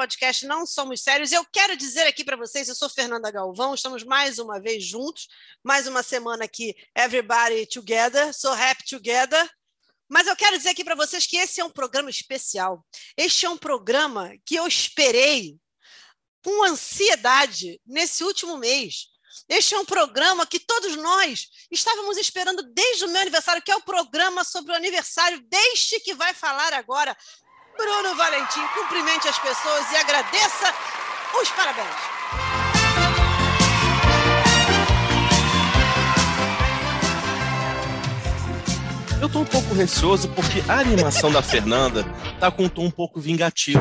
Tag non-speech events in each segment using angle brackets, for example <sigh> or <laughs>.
podcast Não Somos Sérios. Eu quero dizer aqui para vocês, eu sou Fernanda Galvão, estamos mais uma vez juntos, mais uma semana aqui, everybody together, so happy together. Mas eu quero dizer aqui para vocês que esse é um programa especial. Este é um programa que eu esperei com ansiedade nesse último mês. Este é um programa que todos nós estávamos esperando desde o meu aniversário, que é o programa sobre o aniversário deste que vai falar agora. Bruno Valentim, cumprimente as pessoas e agradeça os parabéns. Eu tô um pouco receoso porque a animação da Fernanda tá com um tom um pouco vingativo.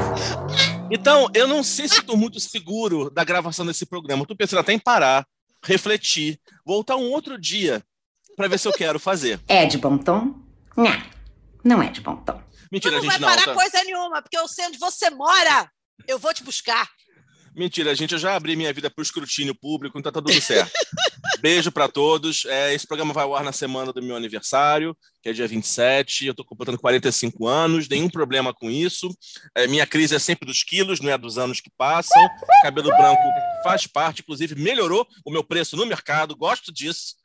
Então, eu não sei se estou muito seguro da gravação desse programa. Estou pensando até em parar, refletir, voltar um outro dia para ver se eu quero fazer. É de bom tom? Não, não é de bom tom. Mentira, não gente, vai não. parar tá- coisa nenhuma, porque eu sei onde você mora. Eu vou te buscar. Mentira, gente, eu já abri minha vida para o escrutínio público, então tá tudo certo. <laughs> Beijo para todos. É, esse programa vai ao ar na semana do meu aniversário, que é dia 27. Eu tô completando 45 anos, nenhum problema com isso. É, minha crise é sempre dos quilos, não é dos anos que passam. Cabelo branco faz parte, inclusive melhorou o meu preço no mercado, gosto disso.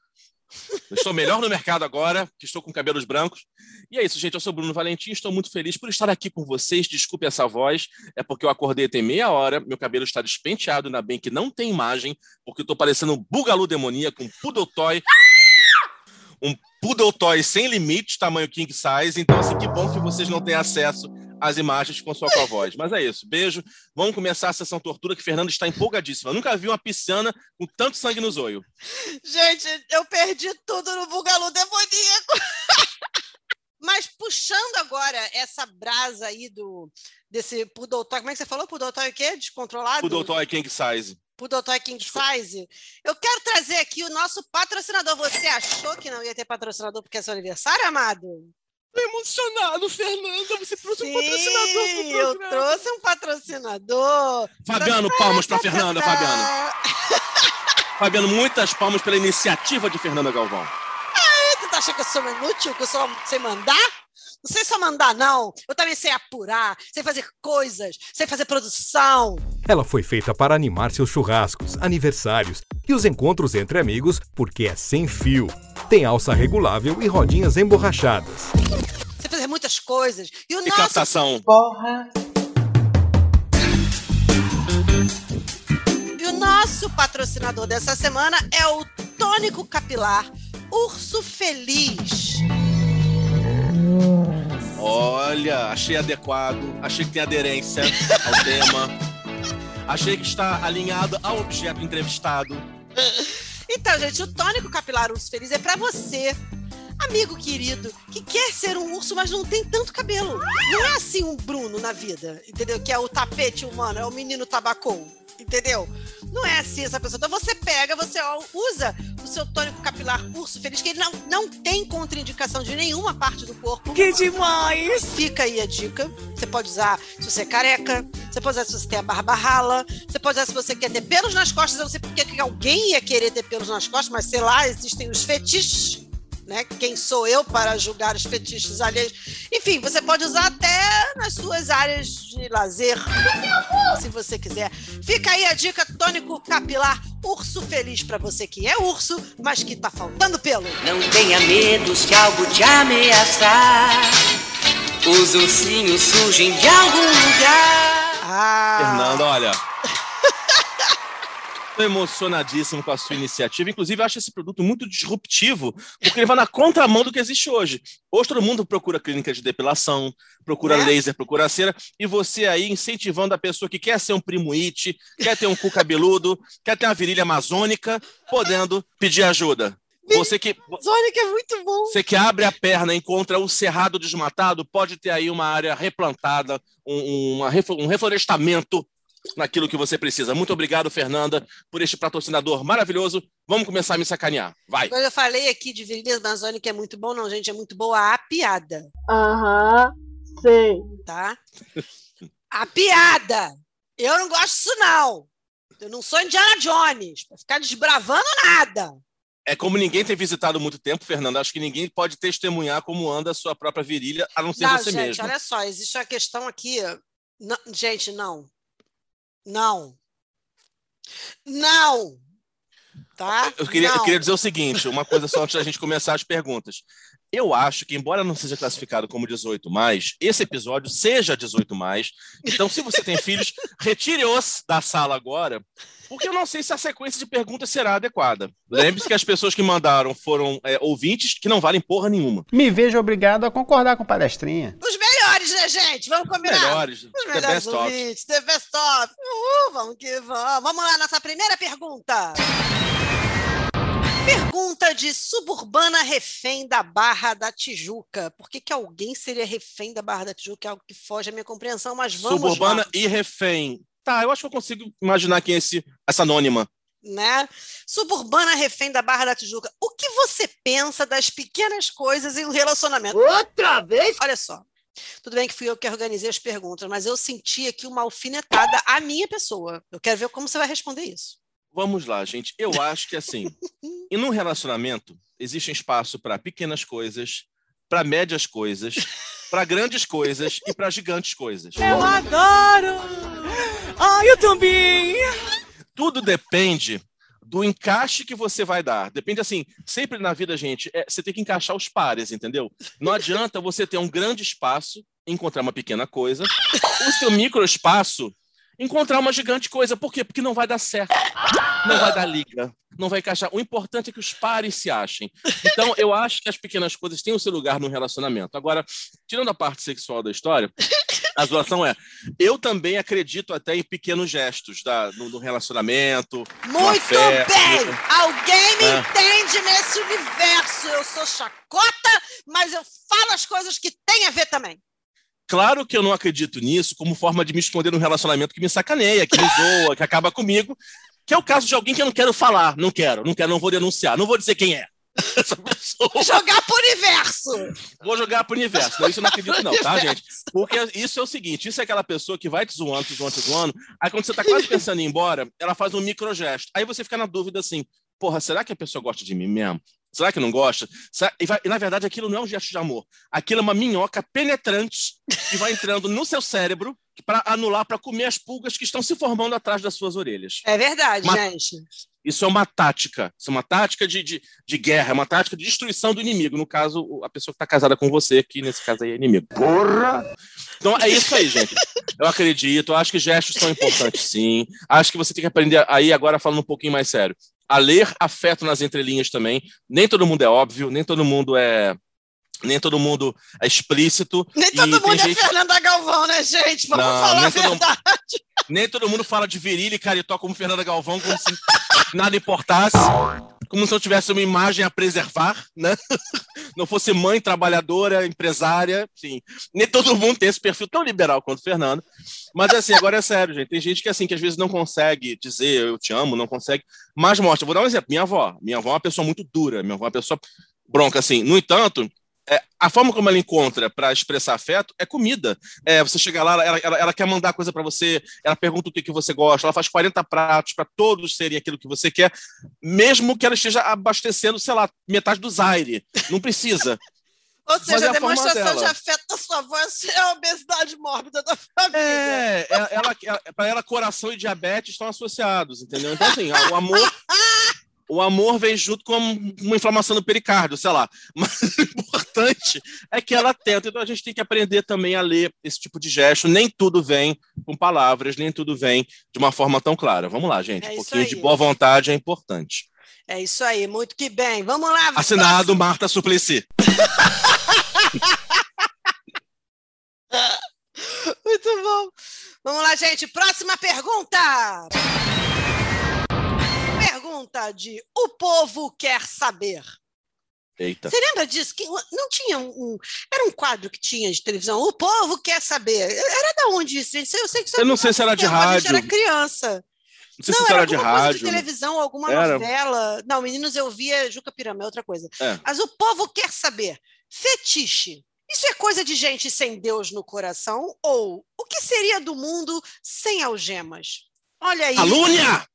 Estou melhor no mercado agora, que estou com cabelos brancos. E é isso, gente. Eu sou Bruno Valentim, estou muito feliz por estar aqui com vocês. Desculpe essa voz, é porque eu acordei tem meia hora, meu cabelo está despenteado, ainda bem que não tem imagem, porque estou parecendo um bugalu demoníaco, um poodle toy. Um poodle toy sem limites, tamanho king size. Então, assim, que bom que vocês não têm acesso às imagens com sua com voz. Mas é isso. Beijo. Vamos começar a sessão tortura, que Fernando está empolgadíssima. Eu nunca vi uma pisciana com tanto sangue nos olhos. Gente, eu perdi tudo no bugalu demoníaco. <laughs> Mas puxando agora essa brasa aí do desse Toy, como é que você falou? Poodle Toy o quê? Descontrolado? Poodle toy king size. Poodle Toy King Size. Eu quero trazer aqui o nosso patrocinador. Você achou que não ia ter patrocinador porque é seu aniversário, amado? Tô emocionado, Fernanda. Você trouxe um Sim, patrocinador pro eu programa. trouxe um patrocinador. Fabiano, palmas para Fernanda, Fabiano. <laughs> Fabiano, muitas palmas pela iniciativa de Fernanda Galvão. Tu tá achando que eu sou inútil, que eu só sei mandar? Não sei só mandar, não. Eu também sei apurar, sei fazer coisas, sei fazer produção. Ela foi feita para animar seus churrascos, aniversários e os encontros entre amigos porque é sem fio. Tem alça regulável e rodinhas emborrachadas. Sei fazer muitas coisas. E o E nosso captação. E o nosso patrocinador dessa semana é o Tônico Capilar Urso Feliz. Olha, achei adequado, achei que tem aderência ao <laughs> tema, achei que está alinhado ao objeto entrevistado. Então, gente, o Tônico Capilar Urso Feliz é pra você, amigo querido, que quer ser um urso, mas não tem tanto cabelo. Não é assim um Bruno na vida, entendeu? Que é o tapete humano, é o menino tabacou, entendeu? Não é assim essa pessoa. Então você pega, você usa o seu tônico capilar urso feliz, que ele não, não tem contraindicação de nenhuma parte do corpo. Que demais! Fica aí a dica. Você pode usar se você é careca, você pode usar se você tem a barba rala, você pode usar se você quer ter pelos nas costas. Eu não sei porque que alguém ia querer ter pelos nas costas, mas sei lá, existem os fetiches. Né? Quem sou eu para julgar os fetiches alheios? Enfim, você pode usar até nas suas áreas de lazer, se você quiser. Fica aí a dica tônico capilar urso feliz para você que é urso, mas que tá faltando pelo. Não tenha medo se algo te ameaçar. Os ursinhos surgem de algum lugar. Ah, Fernanda, olha. Estou emocionadíssimo com a sua iniciativa. Inclusive, acho esse produto muito disruptivo, porque ele vai na contramão do que existe hoje. Hoje todo mundo procura clínica de depilação, procura Né? laser, procura cera, e você aí incentivando a pessoa que quer ser um primo it, quer ter um cu cabeludo, quer ter uma virilha amazônica, podendo pedir ajuda. Você que, é muito bom. você que abre a perna e encontra o cerrado desmatado, pode ter aí uma área replantada, um, uma um reflorestamento naquilo que você precisa. Muito obrigado, Fernanda, por este patrocinador maravilhoso. Vamos começar a me sacanear. Vai. Quando eu falei aqui de virilha amazônica é muito bom, não, gente, é muito boa a piada, Aham, sei. tá? A piada! Eu não gosto disso, não. Eu não sou Indiana Jones, pra ficar desbravando nada. É como ninguém tem visitado muito tempo, Fernanda. Acho que ninguém pode testemunhar como anda a sua própria virilha, a não ser Não, você gente, mesmo. olha só, existe uma questão aqui Não, gente, não. Não. Não. Tá? Eu queria, eu queria dizer o seguinte, uma coisa só antes da gente começar as perguntas. Eu acho que, embora não seja classificado como 18 mais, esse episódio seja 18 mais. Então, se você tem filhos, retire-os da sala agora, porque eu não sei se a sequência de perguntas será adequada. Lembre-se que as pessoas que mandaram foram é, ouvintes que não valem porra nenhuma. Me vejo obrigado a concordar com o palestrinha. Os né, gente? Vamos combinar. Melhores, Os the melhores best of. ouvintes, the best of. Uhul, vamos que vamos. Vamos lá, nossa primeira pergunta. Pergunta de suburbana refém da Barra da Tijuca. Por que, que alguém seria refém da Barra da Tijuca? É algo que foge à minha compreensão, mas vamos Suburbana lá. e refém. Tá, eu acho que eu consigo imaginar quem é esse, essa anônima. né? Suburbana refém da Barra da Tijuca. O que você pensa das pequenas coisas em um relacionamento? Outra vez? Olha só. Tudo bem que fui eu que organizei as perguntas, mas eu senti aqui uma alfinetada à minha pessoa. Eu quero ver como você vai responder isso. Vamos lá, gente. Eu <laughs> acho que assim, e num relacionamento existe um espaço para pequenas coisas, para médias coisas, para grandes coisas e para gigantes coisas. adoro! Ah, eu também! Tudo depende do encaixe que você vai dar. Depende assim, sempre na vida, gente, é, você tem que encaixar os pares, entendeu? Não adianta você ter um grande espaço, encontrar uma pequena coisa, o seu micro espaço encontrar uma gigante coisa. Por quê? Porque não vai dar certo. Não vai dar liga. Não vai encaixar. O importante é que os pares se achem. Então, eu acho que as pequenas coisas têm o seu lugar no relacionamento. Agora, tirando a parte sexual da história, a zoação é: eu também acredito até em pequenos gestos da, no, no relacionamento. no Muito afeto. bem! Alguém me É. entende nesse universo. Eu sou chacota, mas eu falo as coisas que têm a ver também. Claro que eu não acredito nisso como forma de me esconder num relacionamento que me sacaneia, que me zoa, que acaba comigo. Que é o caso de alguém que eu não quero falar. Não quero, não quero, não vou denunciar, não vou dizer quem é. <laughs> Essa pessoa. Jogar pro universo. Vou jogar pro universo. Não, isso eu não acredito, não, tá, gente? Porque isso é o seguinte: isso é aquela pessoa que vai te zoando, te zoando, te zoando. Aí quando você tá quase pensando em ir embora, ela faz um microgesto. Aí você fica na dúvida assim: porra, será que a pessoa gosta de mim mesmo? Será que não gosta? E, vai- e, na verdade aquilo não é um gesto de amor. Aquilo é uma minhoca penetrante que vai entrando no seu cérebro para anular, para comer as pulgas que estão se formando atrás das suas orelhas. É verdade, Mas- gente. Isso é uma tática. Isso é uma tática de, de, de guerra, é uma tática de destruição do inimigo. No caso, a pessoa que está casada com você, que nesse caso aí é inimigo. Porra! Então é isso aí, gente. Eu acredito, eu acho que gestos são importantes, sim. Acho que você tem que aprender aí, agora falando um pouquinho mais sério, a ler afeto nas entrelinhas também. Nem todo mundo é óbvio, nem todo mundo é. Nem todo mundo é explícito. Nem todo mundo é Fernanda Galvão, né, gente? Vamos Não, falar a todo verdade. Nem todo mundo fala de virilha e caritó como Fernanda Galvão, como se nada importasse, como se não tivesse uma imagem a preservar, né? <laughs> Não fosse mãe, trabalhadora, empresária, enfim. Nem todo mundo tem esse perfil tão liberal quanto Fernanda. Mas assim, agora é sério, gente. Tem gente que assim que às vezes não consegue dizer eu te amo, não consegue, mas mostra. Vou dar um exemplo. Minha avó. Minha avó é uma pessoa muito dura. Minha avó é uma pessoa bronca assim. No entanto, é, a forma como ela encontra para expressar afeto é comida. É, você chega lá, ela, ela, ela quer mandar coisa para você, ela pergunta o que, que você gosta, ela faz 40 pratos para todos serem aquilo que você quer, mesmo que ela esteja abastecendo, sei lá, metade do Zaire. Não precisa. <laughs> Ou Mas seja, é a demonstração de afeto da sua voz é a obesidade mórbida da família. É, ela, ela, ela- para ela, coração e diabetes estão associados, entendeu? Então, assim, o amor. <laughs> O amor vem junto com uma inflamação no pericárdio, sei lá. <laughs> Mas o importante é que ela tenta. Então a gente tem que aprender também a ler esse tipo de gesto. Nem tudo vem com palavras, nem tudo vem de uma forma tão clara. Vamos lá, gente. É um pouquinho aí. de boa vontade é importante. É isso aí, muito que bem. Vamos lá. Assinado Marta Suplicy. <laughs> Muito bom. Vamos lá, gente. Próxima pergunta. Pergunta de O Povo Quer Saber. Eita. Você lembra disso? Que não tinha um, Era um quadro que tinha de televisão. O Povo Quer Saber. Era da onde isso, gente? Eu sei que isso Eu não sei se era de rádio. era criança. Não sei não, se era era de rádio. de televisão, alguma Era. novela. Não, meninos, eu via Juca Pirama, é outra coisa. É. Mas o povo quer saber. Fetiche. Isso é coisa de gente sem Deus no coração? Ou o que seria do mundo sem algemas? Olha aí. Calúnia!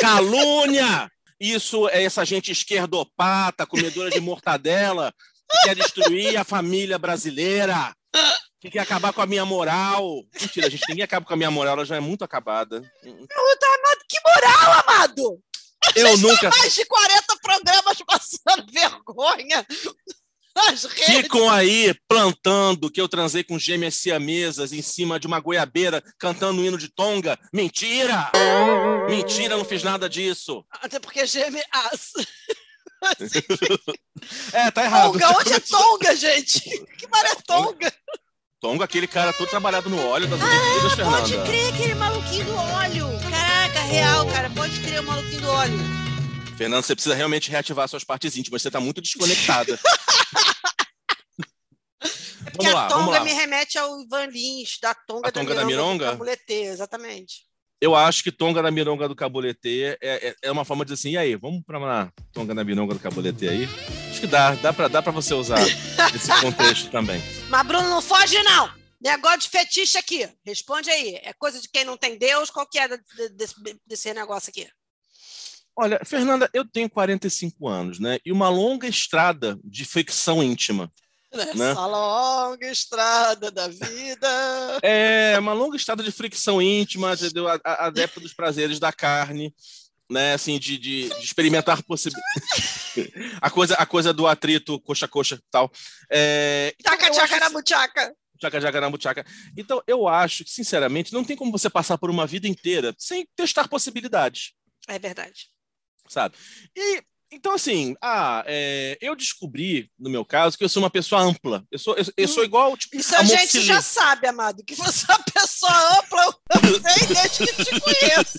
Calúnia! Isso é essa gente esquerdopata, comedora de mortadela, que quer destruir a família brasileira. Que quer acabar com a minha moral. Mentira, gente, ninguém acaba com a minha moral, ela já é muito acabada. Pergunta, amado, que moral, amado? Eu nunca. Mais de 40 programas passando vergonha nas redes. Ficam aí plantando que eu transei com gêmeas siamesas em cima de uma goiabeira cantando um hino de tonga. Mentira! Mentira, não fiz nada disso. Até porque gêmeo <laughs> é tá errado. Tonga, onde é Tonga, gente? <laughs> Que mar é Tonga? Tonga, aquele cara todo trabalhado no óleo das Olimpíadas, Fernanda. Pode crer, aquele maluquinho do óleo. Caraca, real, cara. Pode crer, o maluquinho do óleo. Fernanda, você precisa realmente reativar suas partes íntimas. Você tá muito desconectada. <laughs> É porque Vamos lá, a vamos Tonga lá. me remete ao Ivan Lins, da Tonga A Tonga da Mironga? do Camuletê, exatamente. Eu acho que Tonga da Mironga do Caboletê é, é, é uma forma de dizer assim, e aí, vamos pra lá, Tonga da Mironga do Caboletê aí? Acho que dá, dá pra, dá pra você usar <laughs> esse contexto também. Mas, Bruno, não foge, não. Negócio de fetiche aqui. Responde aí. É coisa de quem não tem Deus? Qual que é da- de- desse, desse negócio aqui? Olha, Fernanda, eu tenho 45 anos, né? E uma longa estrada de fricção íntima. Nessa Né? longa estrada da vida. É, uma longa estrada de fricção íntima, entendeu? A- a- Adepto dos prazeres da carne, né? Assim, de, de, de experimentar possibilidades. <laughs> a, coisa, a coisa do atrito coxa a coxa e tal. É, então, Tchaca, eu tchaca, acho- na buchaca. Tchaca, tchaca, na buchaca. Então, eu acho que, sinceramente, não tem como você passar por uma vida inteira sem testar possibilidades, É verdade. Sabe? E, então, assim, ah, é, eu descobri, no meu caso, que eu sou uma pessoa ampla. Eu sou, eu, eu sou igual, tipo, Isso a gente amoxicilina. já sabe, amado, que você é uma pessoa ampla, eu <laughs> sei desde que te conheço.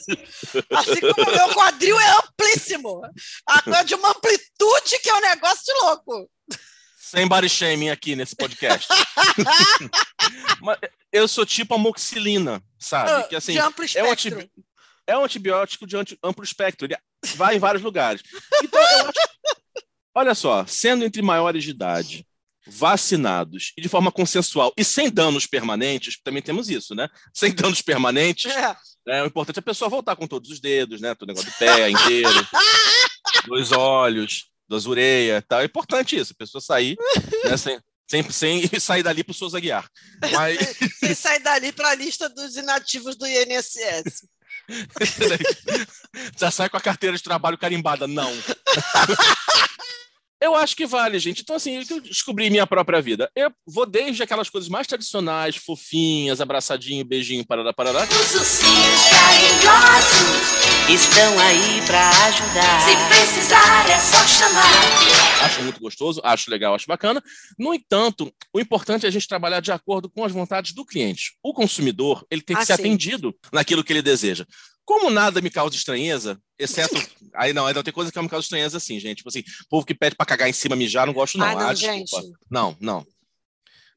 Assim como o meu quadril é amplíssimo. A de uma amplitude que é um negócio de louco. Sem body shaming aqui nesse podcast. <laughs> Eu sou tipo amoxicilina, sabe? Que assim, de amplo é um, espectro. é um antibiótico de amplo espectro. Ele vai em vários lugares. Então, eu acho... Olha só, sendo entre maiores de idade, vacinados e de forma consensual e sem danos permanentes, também temos isso, né? Sem danos permanentes, É. né? o importante é a pessoa voltar com todos os dedos, né? Todo negócio do pé inteiro, dos olhos, das orelhas, tal. É importante isso, a pessoa sair, né? Sem, sem, sem <laughs> sair dali para o Souza Guiar. <laughs> Mas Sem sair dali para a lista dos inativos do INSS. <laughs> já sai com a carteira de trabalho carimbada, não. Eu acho que vale, gente. Então, assim, eu descobri minha própria vida. Eu vou desde aquelas coisas mais tradicionais, fofinhas, abraçadinho, beijinho, parará, parará. Os ursinhos carinhosos estão aí pra ajudar. Se precisar é só chamar. Acho muito gostoso, acho legal, acho bacana. No entanto, o importante é a gente trabalhar de acordo com as vontades do cliente. O consumidor, ele tem que Ah, ser sim. atendido naquilo que ele deseja. Como nada me causa estranheza, exceto. <laughs> aí não, aí não tem coisa que me causa estranheza assim, gente. Tipo assim, povo que pede pra cagar em cima, mijar, não gosto, não. Ah, não, desculpa. gente. Não, não.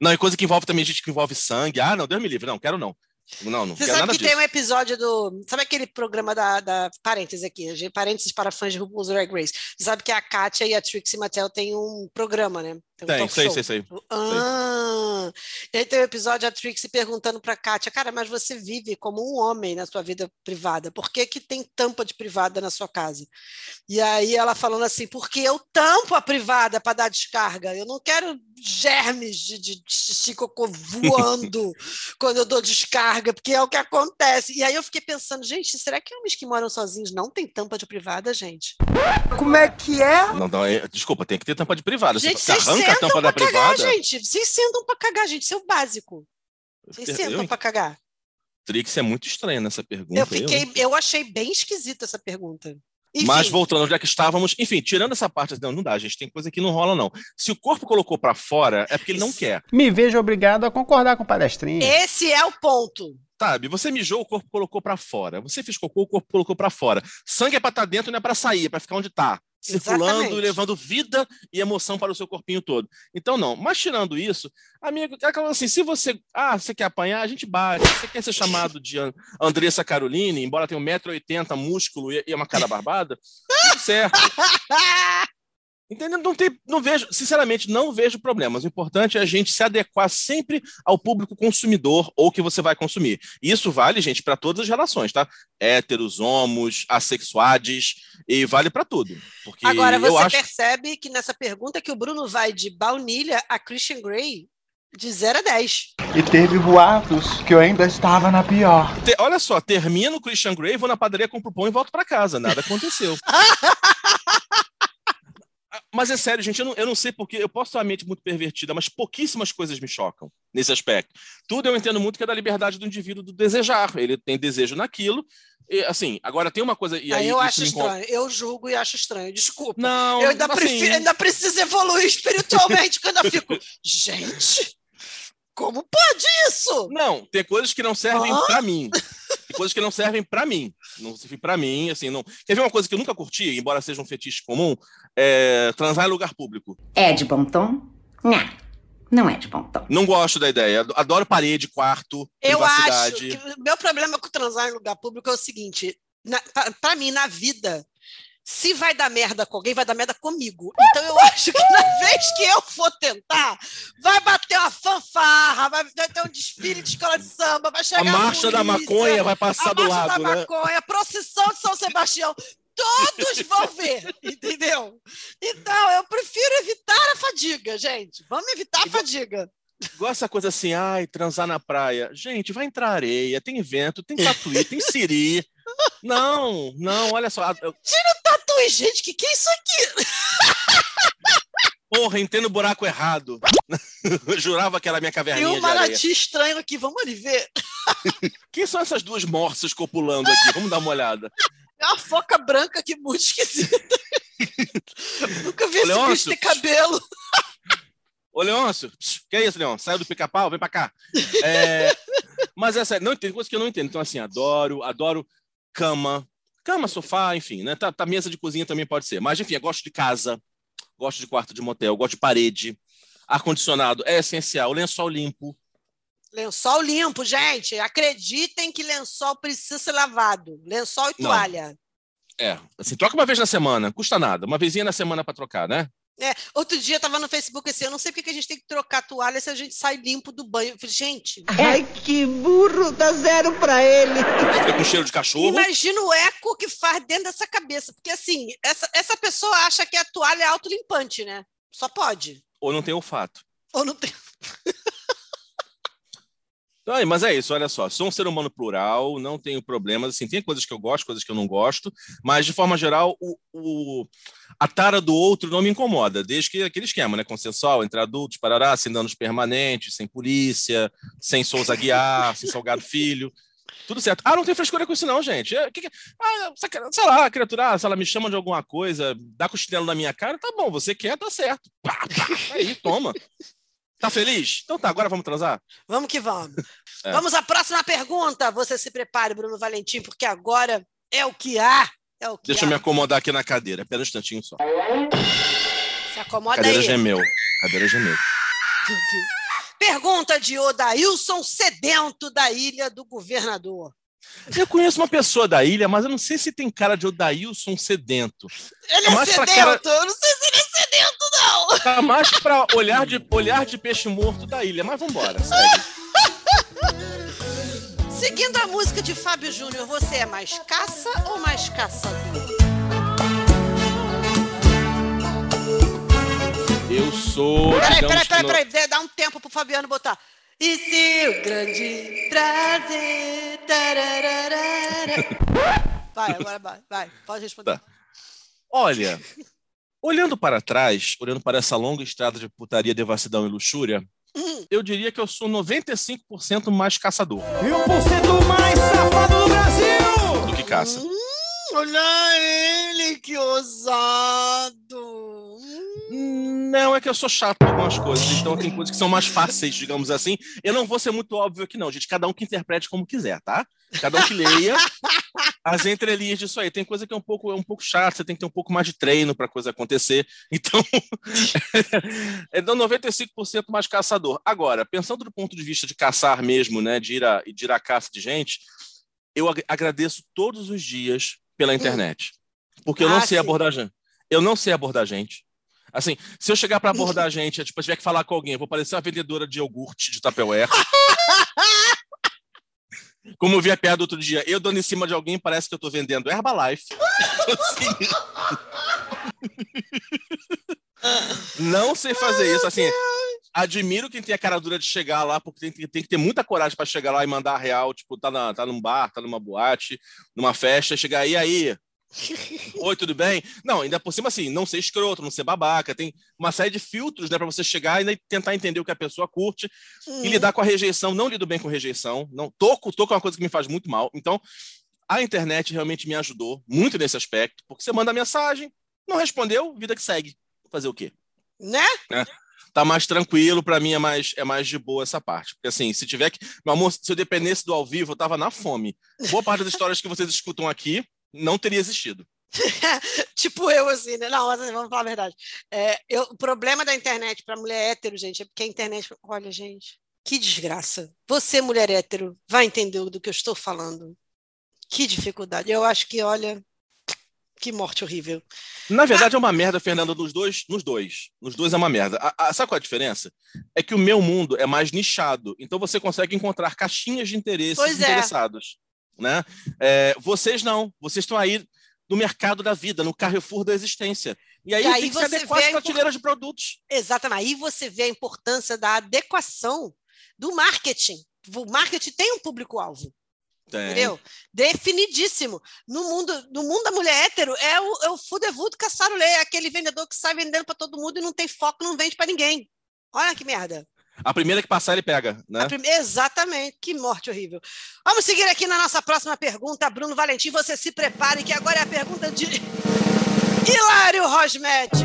Não, e coisa que envolve também gente que envolve sangue. Ah, não, Deus me livre. Não, quero não. Não, não Você sabe nada que disso. tem um episódio do. Sabe aquele programa da. da parênteses aqui, parênteses para fãs de RuPaul's Drag Race. Você sabe que a Kátia e a Trixie Mattel têm um programa, né? Um Tem, talk sei, sei, sei. Ah, e aí tem um episódio a Trixie perguntando para Kátia, cara, mas você vive como um homem na sua vida privada, por que que tem tampa de privada na sua casa? E aí ela falando assim, porque eu tampo a privada para dar descarga, eu não quero germes de, de xixi cocô voando <laughs> quando eu dou descarga, porque é o que acontece. E aí eu fiquei pensando, gente, será que homens que moram sozinhos não têm tampa de privada, gente? Como é que é? Não, não, é- desculpa, tem que ter tampa de privada. Gente, você arranca sentam tampa da pra cagar, privada. gente. Vocês sentam pra cagar, gente. Isso é o básico. Vocês Eu- sentam eu- pra cagar. Trix é muito estranha nessa pergunta. Eu fiquei, eu achei bem esquisita essa pergunta. Enfim, Mas voltando onde é que estávamos, enfim, tirando essa parte, não, não dá, gente, tem coisa que não rola, não. Se o corpo colocou pra fora, é porque ele não Isso. quer, Me vejo obrigado a concordar com o palestrinha. esse é o ponto. sabe? Você mijou, o corpo colocou pra fora. Você fez cocô, o corpo colocou pra fora. Sangue é pra estar dentro, não é pra sair, é pra ficar onde tá. Circulando Exatamente. e levando vida e emoção para o seu corpinho todo. Então, não. Mas tirando isso, amigo, aquela assim, se você. Ah, você quer apanhar, a gente bate. Você quer ser chamado de An- Andressa Caroline, embora tenha 1,80m, músculo e e uma cara barbada, tudo certo. <laughs> Entendeu? Não, tem, não vejo, sinceramente, não vejo problemas. O importante é a gente se adequar sempre ao público consumidor ou que você vai consumir. E isso vale, gente, para todas as relações, tá? Héteros, homos, assexuades, e vale para tudo. Porque Agora, eu você acho. percebe que nessa pergunta que o Bruno vai de baunilha a Christian Grey De 0 a 10. E teve boatos que eu ainda estava na pior. Te- olha só, termino o Christian Grey, vou na padaria, compro pão e volto pra casa. Nada aconteceu. <laughs> Mas é sério, gente, eu não, eu não sei porque eu posso ter uma mente muito pervertida, mas pouquíssimas coisas me chocam nesse aspecto. Tudo eu entendo muito que é da liberdade do indivíduo do desejar. Ele tem desejo naquilo. E, assim, agora tem uma coisa. E aí, Aí eu acho estranho. Eu julgo e acho estranho. Desculpa. Não, eu ainda, assim, prefiro, ainda preciso evoluir espiritualmente, <laughs> quando eu fico. Gente, como pode isso? Não, tem coisas que não servem Hã? pra mim. Tem coisas que não servem pra mim. Não servem pra mim, assim, não. Quer ver uma coisa que eu nunca curti, embora seja um fetiche comum? É transar em lugar público. É de bom tom? Não, não é de bom tom. Não gosto da ideia. Adoro parede, quarto, Eu acho privacidade. que o meu problema com transar em lugar público é o seguinte: pra mim, na vida, se vai dar merda com alguém, vai dar merda comigo. Então eu acho que na vez que eu for tentar, vai bater uma fanfarra, vai ter um desfile de escola de samba, vai chegar A marcha da polícia, maconha vai passar a do marcha lado, da né? maconha, a procissão de São Sebastião. Todos vão ver, entendeu? Então, eu prefiro evitar a fadiga, gente. Vamos evitar a fadiga. Igual essa coisa assim, ai, transar na praia. Gente, vai entrar areia, tem vento, tem tatuí, tem siri. Não, não, olha só. eu- Tatuí, gente, que que é isso aqui? <laughs> Porra, entrei no buraco errado. <laughs> Eu jurava que era a minha Tem caverninha um de areia. manati estranho aqui, vamos ali ver. <laughs> Quem são essas duas morsas copulando aqui? Vamos dar uma olhada. É uma foca branca que muito esquisita. Nunca vi esse Leôncio. bicho ter cabelo. Ô, Leôncio, que é isso, Leôncio? Saiu do pica-pau, vem pra cá. É, Mas é sério, não entendo, coisa que eu não entendo. Então, assim, adoro, adoro cama, cama, sofá, enfim, né? Tá, tá, mesa de cozinha também pode ser. Mas, enfim, eu gosto de casa, gosto de quarto de motel, gosto de parede, ar-condicionado é essencial, lençol limpo. Lençol limpo, gente. Acreditem que lençol precisa ser lavado. Lençol e Não. toalha. É, assim, troca uma vez na semana, custa nada. Uma vezinha na semana pra trocar, né? É, outro dia eu tava no Facebook assim, eu não sei porque que a gente tem que trocar a toalha se a gente sai limpo do banho. Eu falei, gente, Ai, que burro, dá zero pra ele. Fica com cheiro de cachorro. imagina o eco que faz dentro dessa cabeça. Porque assim, essa, essa pessoa acha que a toalha é autolimpante, né? Só pode. Ou não tem olfato. Ou não tem. <laughs> Mas é isso, olha só. Sou um ser humano plural, não tenho problemas. Assim, tem coisas que eu gosto, coisas que eu não gosto, mas de forma geral, o, o- a tara do outro não me incomoda, desde que aquele esquema, né? Consensual, entre adultos, parará, sem danos permanentes, sem polícia, sem Souza Guiar, sem Salgado Filho. Tudo certo. Ah, não tem frescura com isso, não, gente. É, que que- ah, sei lá, criatura, ah, se ela me chama de alguma coisa, dá com o chinelo na minha cara, tá bom, você quer, tá certo. Pá, pá, aí, toma. Tá feliz? Então tá, agora vamos transar? Vamos que vamos. <laughs> É. Vamos à próxima pergunta. Você se prepare, Bruno Valentim, porque agora é o que há. É o que Deixa há. eu me acomodar aqui na cadeira, apenas um instantinho só. Se acomoda cadeira aí. gemeu. Cadeira gemeu. Meu Deus. Pergunta de Odailson Sedento, da Ilha do Governador. Eu conheço uma pessoa da ilha, mas eu não sei se tem cara de Odailson sedento. Ele É é sedento, cara- eu não sei se ele é sedento, não. Tá mais pra olhar de, olhar de peixe morto da ilha, mas vambora, segue. Seguindo a música de Fábio Júnior, você é mais caça ou mais caçador? Eu sou. Peraí, peraí, peraí, peraí, dê- dá um tempo pro Fabiano botar. E se o grande prazer. tarararara. <laughs> Vai, agora vai, vai, pode responder. Tá. Olha, olhando para trás, olhando para essa longa estrada de putaria, devassidão e luxúria, Hum. eu diria que eu sou 95% mais caçador E o porcento mais safado do Brasil! do que caça. Hum, olha ele, que ousado. Hum. Não, é que eu sou chato com algumas coisas, então tem coisas que são mais fáceis, digamos assim. Eu não vou ser muito óbvio aqui, não, gente. Cada um que interprete como quiser, tá? Cada um que leia as entrelinhas disso aí. Tem coisa que é um pouco, é um pouco chato, você tem que ter um pouco mais de treino para a coisa acontecer. Então, <laughs> é dando 95% mais caçador. Agora, pensando do ponto de vista de caçar mesmo, né, de ir a, de ir à caça de gente, eu ag- agradeço todos os dias pela internet. Porque eu não Ah, sei sim. abordar gente. Eu não sei abordar gente. Assim, se eu chegar para abordar gente, tipo, eu tiver que falar com alguém, eu vou parecer uma vendedora de iogurte de Tupperware. <laughs> Como eu vi a piada outro dia, eu dando em cima de alguém, parece que eu tô vendendo Herbalife. Então, assim, <laughs> Não sei fazer isso, assim. Admiro quem tem a cara dura de chegar lá, porque tem, tem que ter muita coragem para chegar lá e mandar a real, tipo, tá, na, tá num bar, tá numa boate, numa festa, chegar aí, aí, <laughs> Oi, tudo bem? Não, ainda por cima, assim, não ser escroto, não ser babaca. Tem uma série de filtros, né, para você chegar e tentar entender o que a pessoa curte Hum. e lidar com a rejeição. Não lido bem com rejeição. Não, toco, toco é uma coisa que me faz muito mal. Então, a internet realmente me ajudou muito nesse aspecto, porque você manda mensagem, não respondeu, vida que segue. Fazer o quê? Né? Tá mais tranquilo, para mim é mais, é mais de boa essa parte. Porque assim, se tiver que. Meu amor, se eu dependesse do ao vivo, eu tava na fome. Boa parte das histórias que vocês escutam aqui não teria existido. <laughs> tipo eu, assim, né? Não, mas vamos falar a verdade. É, eu- o problema da internet para mulher hétero, gente, é porque a internet. Olha, gente, que desgraça. Você, mulher hétero, vai entender do que eu estou falando. Que dificuldade. Eu acho que, olha, que morte horrível. Na verdade, é uma merda, Fernanda, nos dois. Nos dois. Nos dois é uma merda. A- a- sabe qual é a diferença? É que o meu mundo é mais nichado. Então você consegue encontrar caixinhas de interesses Pois é. Né? É, vocês não. Vocês estão aí no mercado da vida, no Carrefour da existência. E aí, E aí tem que se adequar às prateleiras de produtos. Exatamente. Aí você vê a importância da adequação do marketing. O marketing tem um público-alvo. Entendeu? Definidíssimo. No mundo, no mundo da mulher hétero, é o, é o fudevudo caçarolê, é aquele vendedor que sai vendendo para todo mundo e não tem foco, não vende para ninguém. Olha que merda. A primeira que passar, ele pega. Né? Prime- Exatamente, que morte horrível. Vamos seguir aqui na nossa próxima pergunta. Bruno Valentim, você se prepare, que agora é a pergunta de <laughs> Hilário Rosmétios,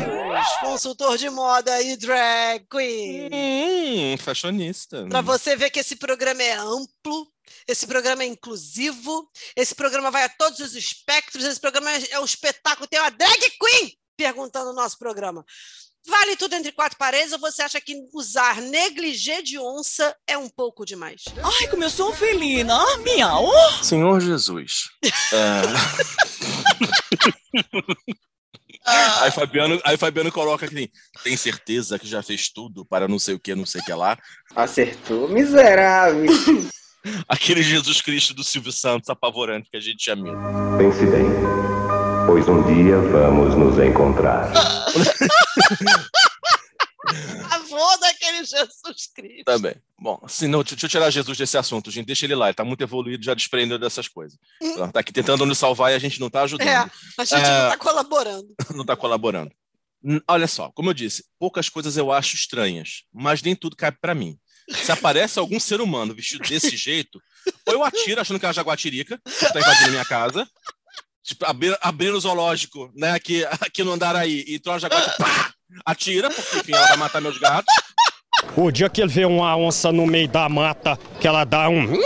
consultor de moda e drag queen. Hum, fashionista. Para você ver que esse programa é amplo, esse programa é inclusivo, esse programa vai a todos os espectros, esse programa é um espetáculo. Tem uma drag queen perguntando no nosso programa. Vale tudo entre quatro paredes ou você acha que usar negligê de onça é um pouco demais? Ai, como eu sou felina. Ah, miau. Senhor Jesus. É... aí, Fabiano, aí Fabiano coloca aqui, tem certeza que já fez tudo para não sei o que, não sei o que lá. Acertou, miserável. <laughs> Aquele Jesus Cristo do Silvio Santos apavorante que a gente tinha medo. Pense bem, pois um dia vamos nos encontrar. <laughs> <laughs> Avô daquele Jesus Cristo. Também. Bom, se não, deixa eu tirar Jesus desse assunto, gente. Deixa ele lá, ele tá muito evoluído, já desprendeu dessas coisas. Tá aqui tentando nos salvar e a gente não tá ajudando. É, a gente não É. está colaborando. <laughs> não está colaborando. Hum, Olha só, como eu disse, poucas coisas eu acho estranhas, mas nem tudo cabe para mim. Se aparece algum ser humano vestido desse jeito, ou eu atiro achando que é uma jaguatirica, que está invadindo minha casa, tipo, abrir, abrir o zoológico, né, aqui, <laughs> aqui no Andaraí, e entrou uma jaguatirica, pá, atira, porque enfim, ela vai matar meus gatos. O dia que ele vê uma onça no meio da mata, que ela dá um.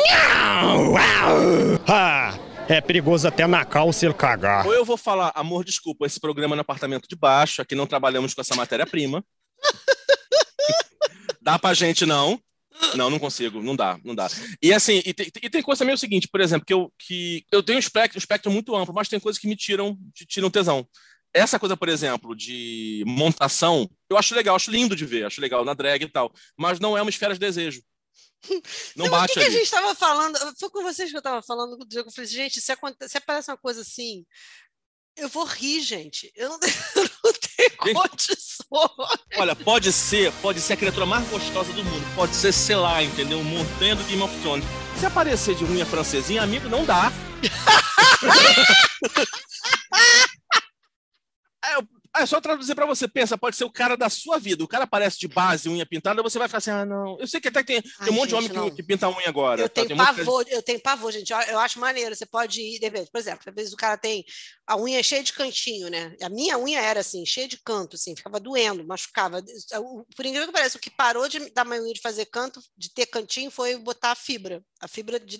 Ah, é perigoso até na calça ele cagar. Ou eu vou falar, amor, desculpa, esse programa é no apartamento de baixo, aqui não trabalhamos com essa matéria-prima. <laughs> dá pra gente, não. Não, não consigo, não dá, não dá. E assim, e tem, e tem coisa também o seguinte, por exemplo, que eu, que eu tenho um espectro, um espectro muito amplo, mas tem coisas que me tiram, te tiram tesão. Essa coisa, por exemplo, de montação, eu acho legal, acho lindo de ver, acho legal na drag e tal, mas não é uma esfera de desejo. <laughs> Não Então, o bate que, que a gente estava falando? Foi com vocês que eu estava falando do que eu falei, gente, se, aconte- se aparece uma coisa assim, eu vou rir, gente. Eu não, <laughs> eu não tenho condições. <laughs> Olha, pode ser, pode ser a criatura mais gostosa do mundo, pode ser, sei lá, entendeu? Montanha do Game of Thrones. Se aparecer de unha francesinha, amigo, não dá. <laughs> É, eu- é só traduzir pra você. Pensa, pode ser o cara da sua vida. O cara aparece de base, unha pintada, você vai ficar assim, ah, não. Eu sei que até tem, tem Ai, um monte de gente, homem não. que, que pinta a unha agora. Eu tá? tenho Tem um de- pavor, eu tenho pavor, gente. Eu, eu acho maneiro. Você pode ir, de por exemplo, às vezes o cara tem a unha cheia de cantinho, né? A minha unha era assim, cheia de canto, assim, ficava doendo, machucava. Por incrível que pareça, o que parou de, da minha unha de fazer canto, de ter cantinho, foi botar a fibra. A fibra de.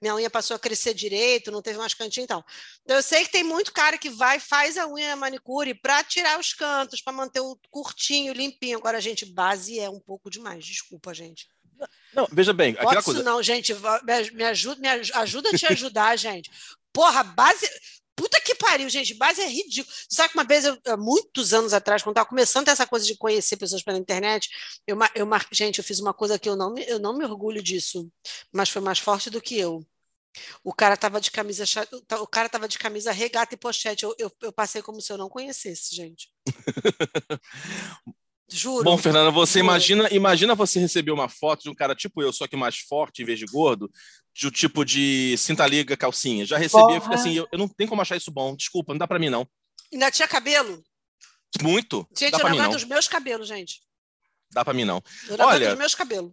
Minha unha passou a crescer direito, não teve mais cantinho e tal. Então, eu sei que tem muito cara que vai, faz a unha manicure para tirar os cantos, para manter o curtinho, limpinho. Agora, gente, base é um pouco demais. Desculpa, gente. Não, veja bem, aquela isso coisa. não, gente. Me, ajuda, me aj- ajuda a te ajudar, <laughs> gente. Porra, base. Puta que pariu, gente. Base é ridículo. Sabe que uma vez, eu, há muitos anos atrás, quando estava começando essa coisa de conhecer pessoas pela internet, eu, eu gente, eu fiz uma coisa que eu não, eu não me orgulho disso, mas foi mais forte do que eu. O cara tava de camisa, o cara tava de camisa regata e pochete. Eu, eu, eu passei como se eu não conhecesse, gente. Juro. Bom, Fernanda, você imagina, imagina você receber uma foto de um cara tipo eu, só que mais forte em vez de gordo, de um tipo de cinta liga calcinha. Já recebi, eu fico assim, eu, eu, não tenho como achar isso bom. Desculpa, não dá para mim não. Ainda tinha cabelo? Muito. Gente, dá eu não aguento os meus cabelos, gente. Dá para mim não. Eu Olha, os meus cabelos.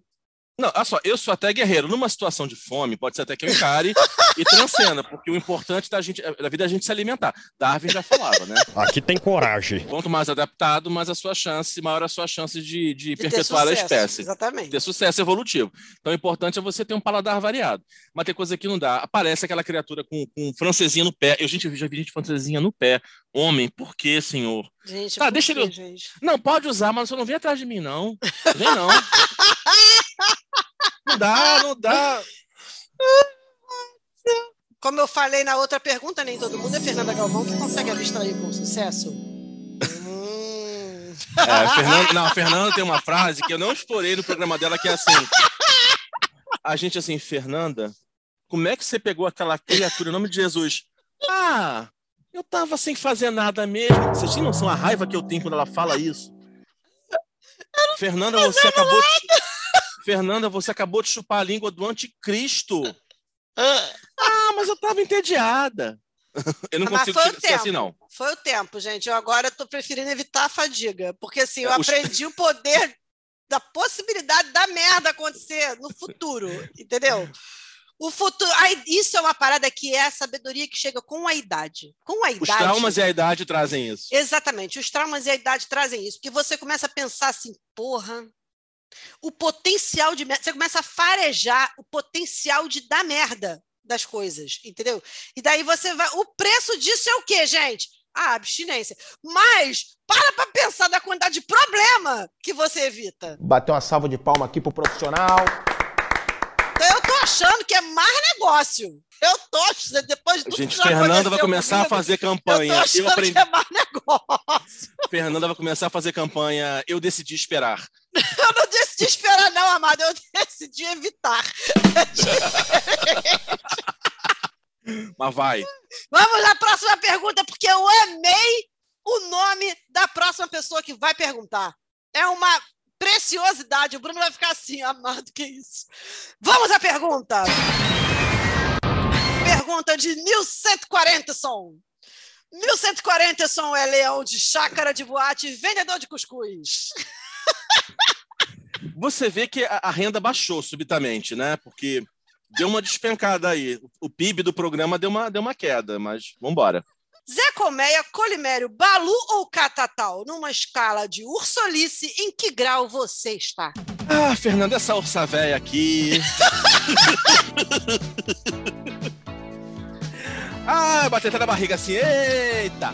Não, olha só, eu sou até guerreiro. Numa situação de fome, pode ser até que eu encare e transcenda, porque o importante da, gente, da vida é a gente se alimentar. Darwin já falava, né? Aqui tem coragem. Quanto mais adaptado, mais a sua chance, maior a sua chance de, de, de perpetuar sucesso, a espécie. Exatamente. Ter sucesso evolutivo. Então, o importante é você ter um paladar variado. Mas tem coisa que não dá. Aparece aquela criatura com, com francesinha no pé. Eu, gente, eu já vi gente francesinha no pé. Homem, por que, senhor? Gente, tá, deixa quê, ele. Gente? Não, pode usar, mas você não vem atrás de mim, não. Vem, não. <laughs> Não dá, não dá. Como eu falei na outra pergunta, nem todo mundo é Fernanda Galvão que consegue abstrair com sucesso. Hum. É, Fernanda, não, a Fernanda tem uma frase que eu não explorei no programa dela, que é assim. A gente assim, Fernanda, como é que você pegou aquela criatura em nome de Jesus? Ah, eu tava sem fazer nada mesmo. Vocês têm noção a raiva que eu tenho quando ela fala isso? Fernanda, você acabou de... Fernanda, você acabou de chupar a língua do anticristo. ah, mas eu estava entediada. <laughs> Eu não consigo ser tempo. assim, não. Foi o tempo, gente. Eu agora estou preferindo evitar a fadiga. Porque assim, eu é, aprendi o poder da possibilidade da merda acontecer no futuro, entendeu? O futuro, isso é uma parada que é a sabedoria que chega com a idade. Com a idade. Os traumas e a idade trazem isso. Exatamente, os traumas e a idade trazem isso, porque você começa a pensar assim, porra, o potencial de merda. Você começa a farejar o potencial de dar merda das coisas, entendeu? E daí você vai. O preço disso é o quê, gente? A abstinência. Mas para para pensar na quantidade de problema que você evita. Bateu uma salva de palma aqui pro profissional. Achando que é mais negócio. Eu tô depois de tudo Gente, Fernanda vai começar comigo, a fazer campanha. Eu, tô achando eu aprendi. que é mais negócio. <laughs> Fernanda vai começar a fazer campanha. Eu decidi esperar. <laughs> eu não decidi esperar, não, amado. Eu decidi evitar. <laughs> Mas vai. Vamos à próxima pergunta, porque eu amei o nome da próxima pessoa que vai perguntar. É uma preciosidade. O Bruno vai ficar assim, amado, que isso. Vamos à pergunta. Pergunta de 1140, som. 1140 som é leão de chácara de boate, vendedor de cuscuz. <laughs> Você vê que a renda baixou subitamente, né? Porque deu uma despencada aí. O PIB do programa deu uma, deu uma queda, mas vamos embora. Zé Colmeia, Colimério, Balu ou Catatal? Numa escala de ursolice, em que grau você está? Ah, Fernanda, essa ursa véia aqui. <laughs> ah, batendo na barriga assim, eita!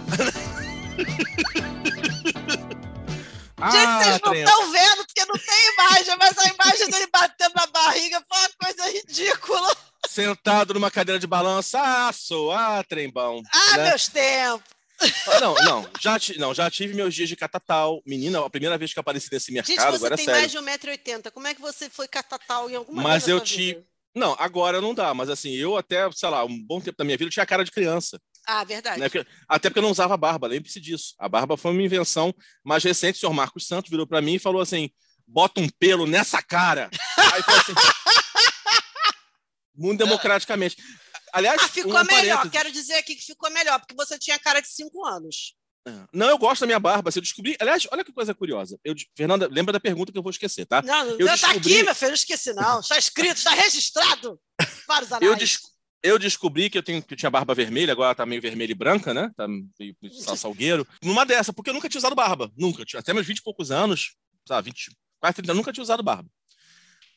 Gente, ah, vocês não estão vendo porque não tem imagem, mas a imagem dele batendo na barriga foi uma coisa ridícula. Sentado numa cadeira de balanço, ah, sou, ah, trembão. Ah, né? meus tempos. Ah, não, não já, não, já tive meus dias de catatal. Menina, a primeira vez que apareci nesse mercado, Gente, você agora tem é mais de 1,80m. Como é que você foi catatal em alguma Mas eu tive. Não, agora não dá, mas assim, eu até, sei lá, um bom tempo da minha vida eu tinha cara de criança. Ah, verdade. Né? Porque, até porque eu não usava barba, lembre-se disso. A barba foi uma invenção mais recente. O senhor Marcos Santos virou para mim e falou assim: bota um pelo nessa cara. Aí foi assim. muito democraticamente. Aliás, ah, ficou um melhor. Quero dizer aqui que ficou melhor, porque você tinha cara de cinco anos. É. Não, eu gosto da minha barba. Se eu descobri. Aliás, olha que coisa curiosa. Eu, Fernanda, lembra da pergunta que eu vou esquecer, tá? Não, eu tá descobri... aqui, meu filho, não esqueci, não. Está escrito, está registrado. Vários eu, des... eu descobri que eu, tenho, que eu tinha barba vermelha, agora tá meio vermelha e branca, né? Tá meio salgueiro. Numa dessa, porque eu nunca tinha usado barba. Nunca. Até meus 20 e poucos anos, sabe, 20, quase 30 nunca tinha usado barba.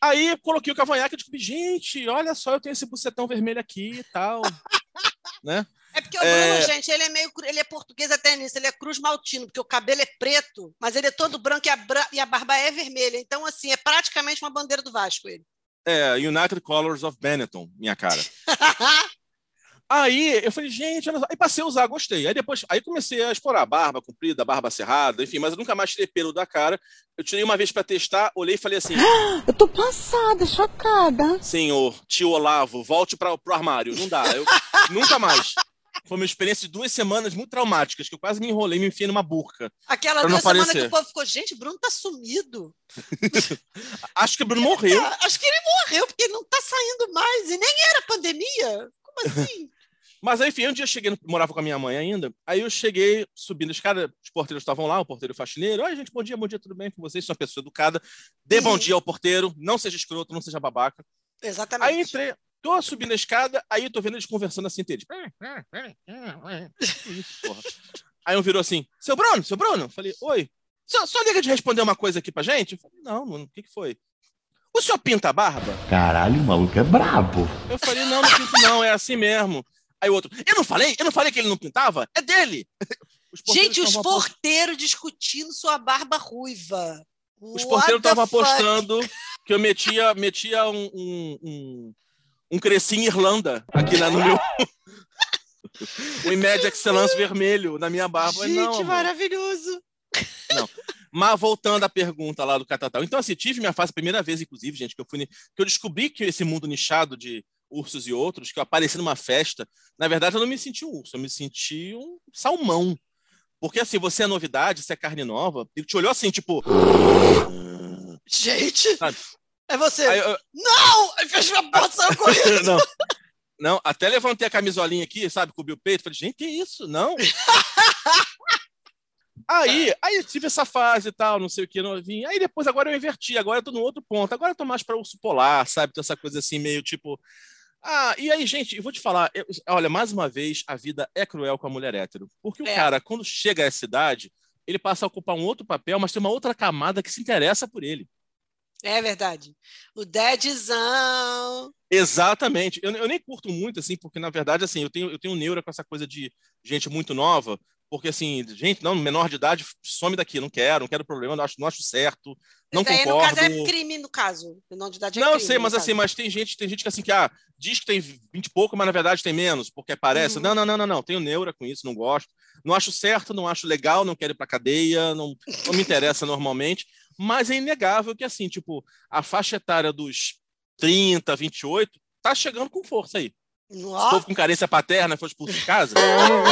Aí coloquei o cavanhaque e descobri, gente, olha só, eu tenho esse bucetão vermelho aqui e tal. <laughs> né? É porque o Bruno, é... gente, ele é meio. Ele é português até nisso, ele é cruz maltino, porque o cabelo é preto, mas ele é todo branco e a, bra... e a barba é vermelha. Então, assim, é praticamente uma bandeira do Vasco ele. É, United Colors of Benetton, minha cara. <laughs> Aí eu falei, gente, olha só. aí passei a usar, gostei. Aí depois, aí comecei a explorar a barba comprida, barba cerrada, enfim, mas eu nunca mais tirei pelo da cara. Eu tirei uma vez para testar, olhei e falei assim: <gasps> Eu tô passada, chocada. Senhor, tio Olavo, volte para pro armário. Não dá, eu <laughs> nunca mais. Foi uma experiência de duas semanas muito traumáticas, que eu quase me enrolei, me enfiei numa burca. Aquela duas semanas que o povo ficou, gente, Bruno tá sumido. <laughs> Acho que o Bruno morreu. Ah, Acho que ele morreu, porque não tá saindo mais. E nem era pandemia. Como assim? <laughs> Mas aí, enfim, um dia eu cheguei, morava com a minha mãe ainda. Aí eu cheguei subindo a escada, os porteiros estavam lá, o porteiro faxineiro. Oi, gente, bom dia, bom dia, tudo bem com vocês? Sou uma pessoa educada. Dê bom Uhum. dia ao porteiro, não seja escroto, não seja babaca. Exatamente. Aí entrei, tô subindo a escada, aí eu tô vendo eles conversando assim, entre eles. Que isso, porra. Aí um virou assim, seu Bruno, seu Bruno. Eu Falei, oi. Só, só liga de responder uma coisa aqui pra gente? Eu falei, não, mano, o que, que foi? O senhor pinta a barba? Caralho, o maluco é brabo. Eu falei, não, não pinto não, é assim mesmo. Aí o outro, eu não falei? Eu não falei que ele não pintava? É dele! <laughs> Os Gente, os porteiros discutindo sua barba ruiva. Os porteiros the estavam apostando que eu metia, metia um, um, um, um crescinho Irlanda aqui na, no meu... o <laughs> Imed Excellence vermelho na minha barba. Gente, não, maravilhoso. Não. Mas voltando à pergunta lá do Catatal. Então, assim, tive minha fase, primeira vez, inclusive, gente, que eu fui. Que eu descobri que esse mundo nichado de ursos e outros, que eu apareci numa festa, na verdade, eu não me senti um urso, eu me senti um salmão. Porque, assim, você é novidade, você é carne nova, ele te olhou assim, tipo. Gente, Sabe? É você. Aí eu- Não! Aí fechou a porta e saiu correndo. <laughs> não. Não, até levantei a camisolinha aqui, sabe, cobri o peito, falei, gente, que isso? Não. <laughs> Aí, aí tive essa fase e tal, não sei o que, novinho. Aí depois, agora eu inverti, agora eu tô no outro ponto. Agora eu tô mais para urso polar, sabe? Então, essa coisa assim, meio tipo. Ah, e aí, gente, eu vou te falar, eu- olha, mais uma vez, a vida é cruel com a mulher hétero. Porque o É. cara, quando chega a essa idade, ele passa a ocupar um outro papel, mas tem uma outra camada que se interessa por ele. É verdade. O Deadzão. Exatamente. Eu, eu nem curto muito, assim, porque, na verdade, assim, eu tenho, eu tenho neura com essa coisa de gente muito nova, porque, assim, gente, não, menor de idade, some daqui, não quero, não quero problema, não acho, não acho certo, não Isso aí, no concordo. caso, é crime, no caso. Menor de idade é Não, crime, sei, no mas caso. assim, mas tem gente, tem gente que assim que ah, diz que tem 20 e pouco, mas na verdade tem menos, porque parece. Uhum. Não, não, não, não, não. Tenho neura com isso, não gosto. Não acho certo, não acho legal, não quero ir pra cadeia, não, não me interessa <laughs> normalmente. Mas é inegável que, assim, tipo, a faixa etária dos 30, 28 tá chegando com força aí. Esse Ó. povo com carência paterna foi expulso de casa. Não,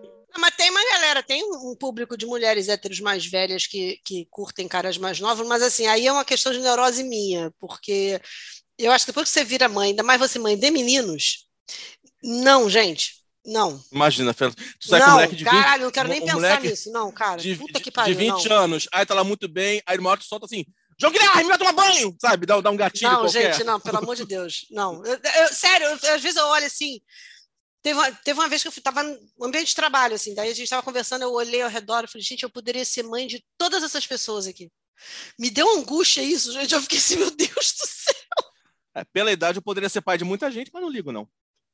<laughs> Mas tem uma galera, tem um um público de mulheres héteros mais velhas que, que curtem caras mais novos, mas assim, aí é uma questão de neurose minha, porque eu acho que depois que você vira mãe, ainda mais você mãe de meninos, não, gente, não. Imagina, Fernando. Tu sai com um Não, moleque de 20, caralho, não quero nem um pensar nisso, não, cara. de, Puta que de pariu, 20 não. anos, aí tá lá muito bem, aí uma hora tu solta assim, João Guilherme, vai tomar banho, sabe? Dá, dá um gatilho Não, qualquer. gente, não, pelo amor de Deus, não. Eu- eu- sério, eu- às vezes eu olho assim. Teve uma, teve uma vez que eu estava no ambiente de trabalho, assim, daí a gente estava conversando, eu olhei ao redor e falei, gente, eu poderia ser mãe de todas essas pessoas aqui. Me deu angústia isso, gente. Eu fiquei assim, meu Deus do céu. É, pela idade eu poderia ser pai de muita gente, mas não ligo, não.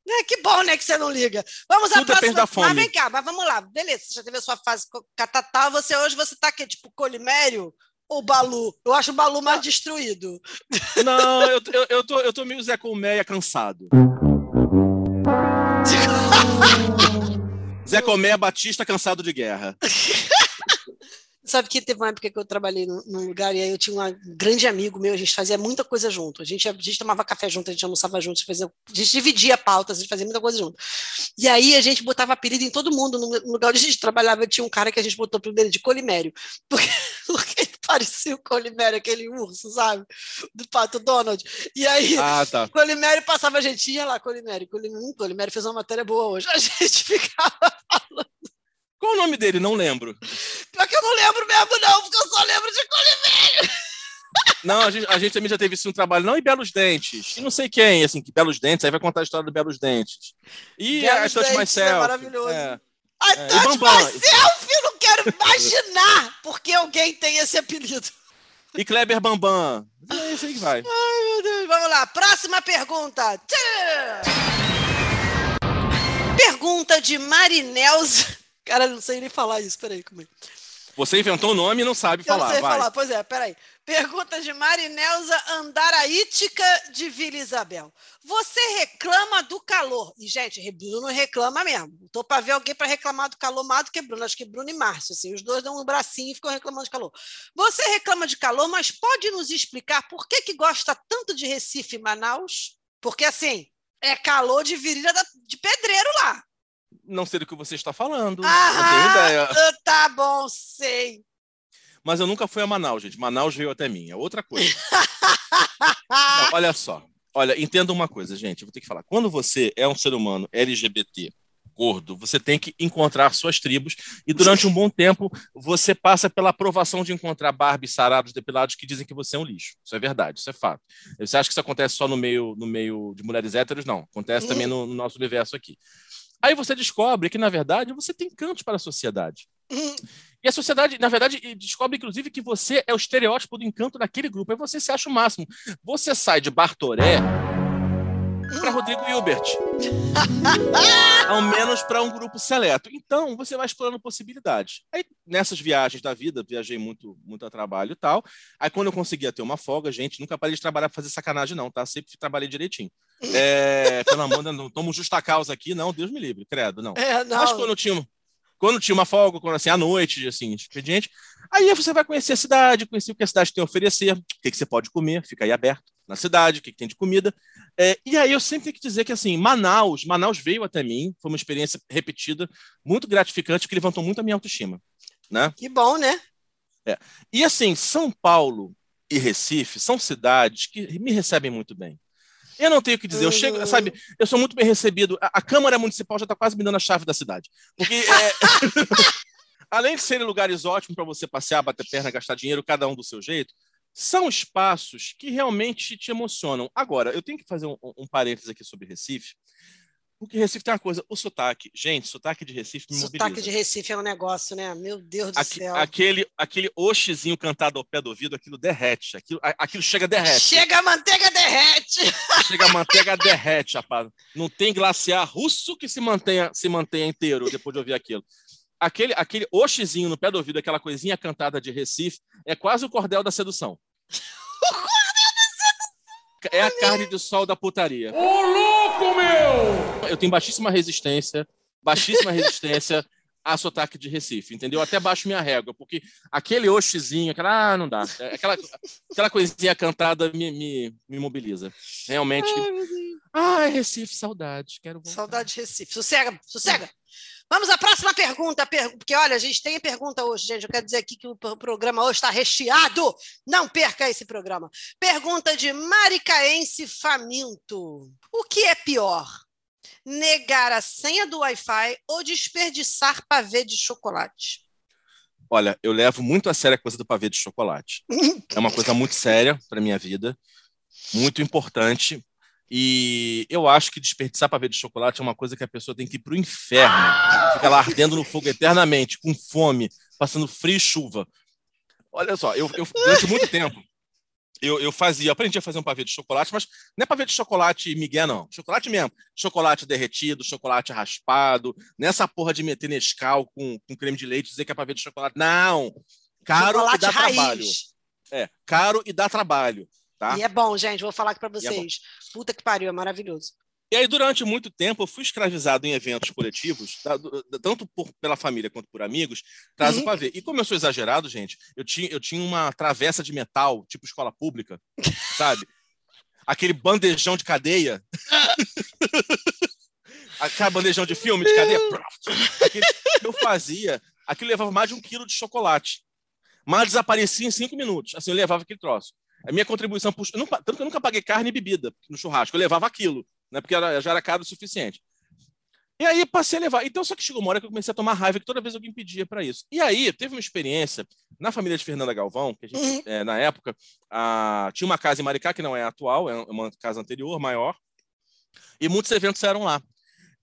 É, que bom, né, que você não liga. Vamos à Tudo próxima. da fome. Mas vem cá, mas vamos lá. Beleza, você já teve a sua fase catatal, você hoje você tá aqui, tipo, colimério ou balu? Eu acho o balu mais destruído. Não, eu, eu, eu, tô, eu tô meio Zé Colmeia cansado. <laughs> Zé Colmeia Batista cansado de guerra. <laughs> Sabe que teve uma época que eu trabalhei num, num lugar e aí eu tinha um grande amigo meu, a gente fazia muita coisa junto. A gente, a gente tomava café junto, a gente almoçava junto, a gente, fazia, a gente dividia pautas, a gente fazia muita coisa junto. E aí a gente botava apelido em todo mundo. No, lugar onde a gente trabalhava, tinha um cara que a gente botou pro dele de Colimério. Porque, porque ele parecia o Colimério, aquele urso, sabe? Do Pato Donald. E aí, Ah, tá. Colimério passava a gente, ia lá, Colimério. Colimério, hum, Colimério fez uma matéria boa hoje. A gente ficava Qual o nome dele? Não lembro. Pior que eu não lembro mesmo, não, porque eu só lembro de Colimério. Não, a gente, a gente também já teve isso no trabalho. Não, e Belos Dentes. E não sei quem, assim, que Belos Dentes. Aí vai contar a história do Belos Dentes. E Belos a Touch é Myself. maravilhoso. É. Ai, É, Touch. Myself, eu não quero imaginar porque alguém tem esse apelido. E Kleber Bambam. É isso aí que vai. Ai, meu Deus. Vamos lá, próxima pergunta. Pergunta de Marinelza. Cara, não sei nem falar isso, peraí, como é? Você inventou o nome e não sabe Eu falar. não sei vai. falar, pois é, peraí. Pergunta de Marinelza Andaraítica de Vila Isabel. Você reclama do calor? E, gente, Bruno reclama mesmo. Estou para ver alguém para reclamar do calor mais do que Bruno. Acho que Bruno e Márcio, assim, os dois dão um bracinho e ficam reclamando de calor. Você reclama de calor, mas pode nos explicar por que, que gosta tanto de Recife e Manaus? Porque, assim, é calor de virilha de pedreiro. Não sei do que você está falando. Ah, não tenho ideia. <laughs> tá bom, sei. Mas eu nunca fui a Manaus, gente. Manaus veio até mim. É outra coisa. <laughs> Não, olha só. Olha, entenda uma coisa, gente. Eu vou ter que falar. Quando você é um ser humano LGBT gordo, você tem que encontrar suas tribos e durante um bom tempo você passa pela aprovação de encontrar Barbies sarados, depilados que dizem que você é um lixo. Isso é verdade, isso é fato. Você acha que isso acontece só no meio, no meio de mulheres héteros? Não. Acontece também no, no nosso universo aqui. Aí você descobre que, na verdade, você tem cantos para a sociedade. E a sociedade, na verdade, descobre, inclusive, que você é o estereótipo do encanto daquele grupo. Aí você se acha o máximo. Você sai de Bartoré para Rodrigo Hilbert. <laughs> Ao menos para um grupo seleto. Então, você vai explorando possibilidades. Aí, nessas viagens da vida, viajei muito, muito a trabalho e tal. Aí, quando eu conseguia ter uma folga, gente, nunca parei de trabalhar para fazer sacanagem, não, tá? Sempre trabalhei direitinho. É, <laughs> pelo amor de não tomo justa causa aqui, não, Deus me livre, credo, não. É, não. Mas quando eu tinha, quando tinha uma folga, quando assim, à noite, assim, expediente, aí você vai conhecer a cidade, conhecer o que a cidade tem a oferecer, o que, que você pode comer, fica aí aberto na cidade, o que, que tem de comida. É, e aí eu sempre tenho que dizer que, assim, Manaus, Manaus veio até mim, foi uma experiência repetida, muito gratificante, que levantou muito a minha autoestima, né? Que bom, né? É. E assim, São Paulo e Recife são cidades que me recebem muito bem. Eu não tenho o que dizer, eu chego, sabe, eu sou muito bem recebido. A, a Câmara Municipal já está quase me dando a chave da cidade. Porque, é, <laughs> além de serem lugares ótimos para você passear, bater perna, gastar dinheiro, cada um do seu jeito, são espaços que realmente te emocionam. Agora, eu tenho que fazer um, um parênteses aqui sobre Recife, porque Recife tem uma coisa, o sotaque. Gente, sotaque de Recife me mobiliza. Sotaque de Recife é um negócio, né? Meu Deus do Aque- céu. aquele, aquele oxizinho cantado ao pé do ouvido, aquilo derrete. Aquilo, aquilo chega derrete. Chega a manteiga, derrete! Chega a manteiga derrete, rapaz. Não tem glaciar russo que se mantenha, se mantenha inteiro depois de ouvir aquilo. Aquele, aquele oxizinho no pé do ouvido, aquela coisinha cantada de Recife, é quase o cordel da sedução. É a carne de sol da putaria. Ô, louco, meu! Eu tenho baixíssima resistência, baixíssima resistência a sotaque de Recife, entendeu? Até baixo minha régua, porque aquele oxizinho, aquela, ah, não dá. É Aquela, aquela coisinha cantada me, me, me mobiliza. Realmente. Ai, Recife, saudade. Quero voltar. Saudade de Recife. Sossega, sossega. Vamos à próxima pergunta, per- porque olha, a gente tem pergunta hoje, gente. Eu quero dizer aqui que o pro- programa hoje está recheado. Não perca esse programa. Pergunta de Maricaense Faminto: O que é pior? Negar a senha do Wi-Fi ou desperdiçar pavê de chocolate? Olha, eu levo muito a sério a coisa do pavê de chocolate. É uma coisa muito séria para minha vida, muito importante. E eu acho que desperdiçar pavê de chocolate é uma coisa que a pessoa tem que ir para o inferno. Fica lá ardendo no fogo eternamente, com fome, passando frio e chuva. Olha só, eu, eu- durante muito tempo, eu, eu fazia, aprendi a fazer um pavê de chocolate, mas não é pavê de chocolate migué, não. Chocolate mesmo. Chocolate derretido, chocolate raspado. Nessa porra de meter Nescau com, com creme de leite e dizer que é pavê de chocolate. Não! Caro chocolate e dá raiz. trabalho. É, caro e dá trabalho. Tá? E é bom, gente. Vou falar aqui para é vocês. Puta que pariu, é maravilhoso. E aí, durante muito tempo, eu fui escravizado em eventos coletivos, tá? Do- tanto por- pela família quanto por amigos, traz o Uhum. pavê. E como eu sou exagerado, gente, eu tinha, eu tinha uma travessa de metal, tipo escola pública, <laughs> sabe? Aquele bandejão de cadeia. <laughs> Aquele bandejão de filme de cadeia. Aquele, eu fazia, aquilo levava mais de um quilo de chocolate. Mas desaparecia em cinco minutos. Assim, eu levava aquele troço. A minha contribuição, pro- eu não tanto que eu nunca paguei carne e bebida no churrasco, eu levava aquilo, né? Porque era- já era caro o suficiente. E aí passei a levar. Então, só que chegou uma hora que eu comecei a tomar raiva que toda vez alguém pedia para isso. E aí teve uma experiência na família de Fernanda Galvão, que a gente, eh, na época, ah, tinha uma casa em Maricá, que não é atual, é uma casa anterior, maior, e muitos eventos eram lá.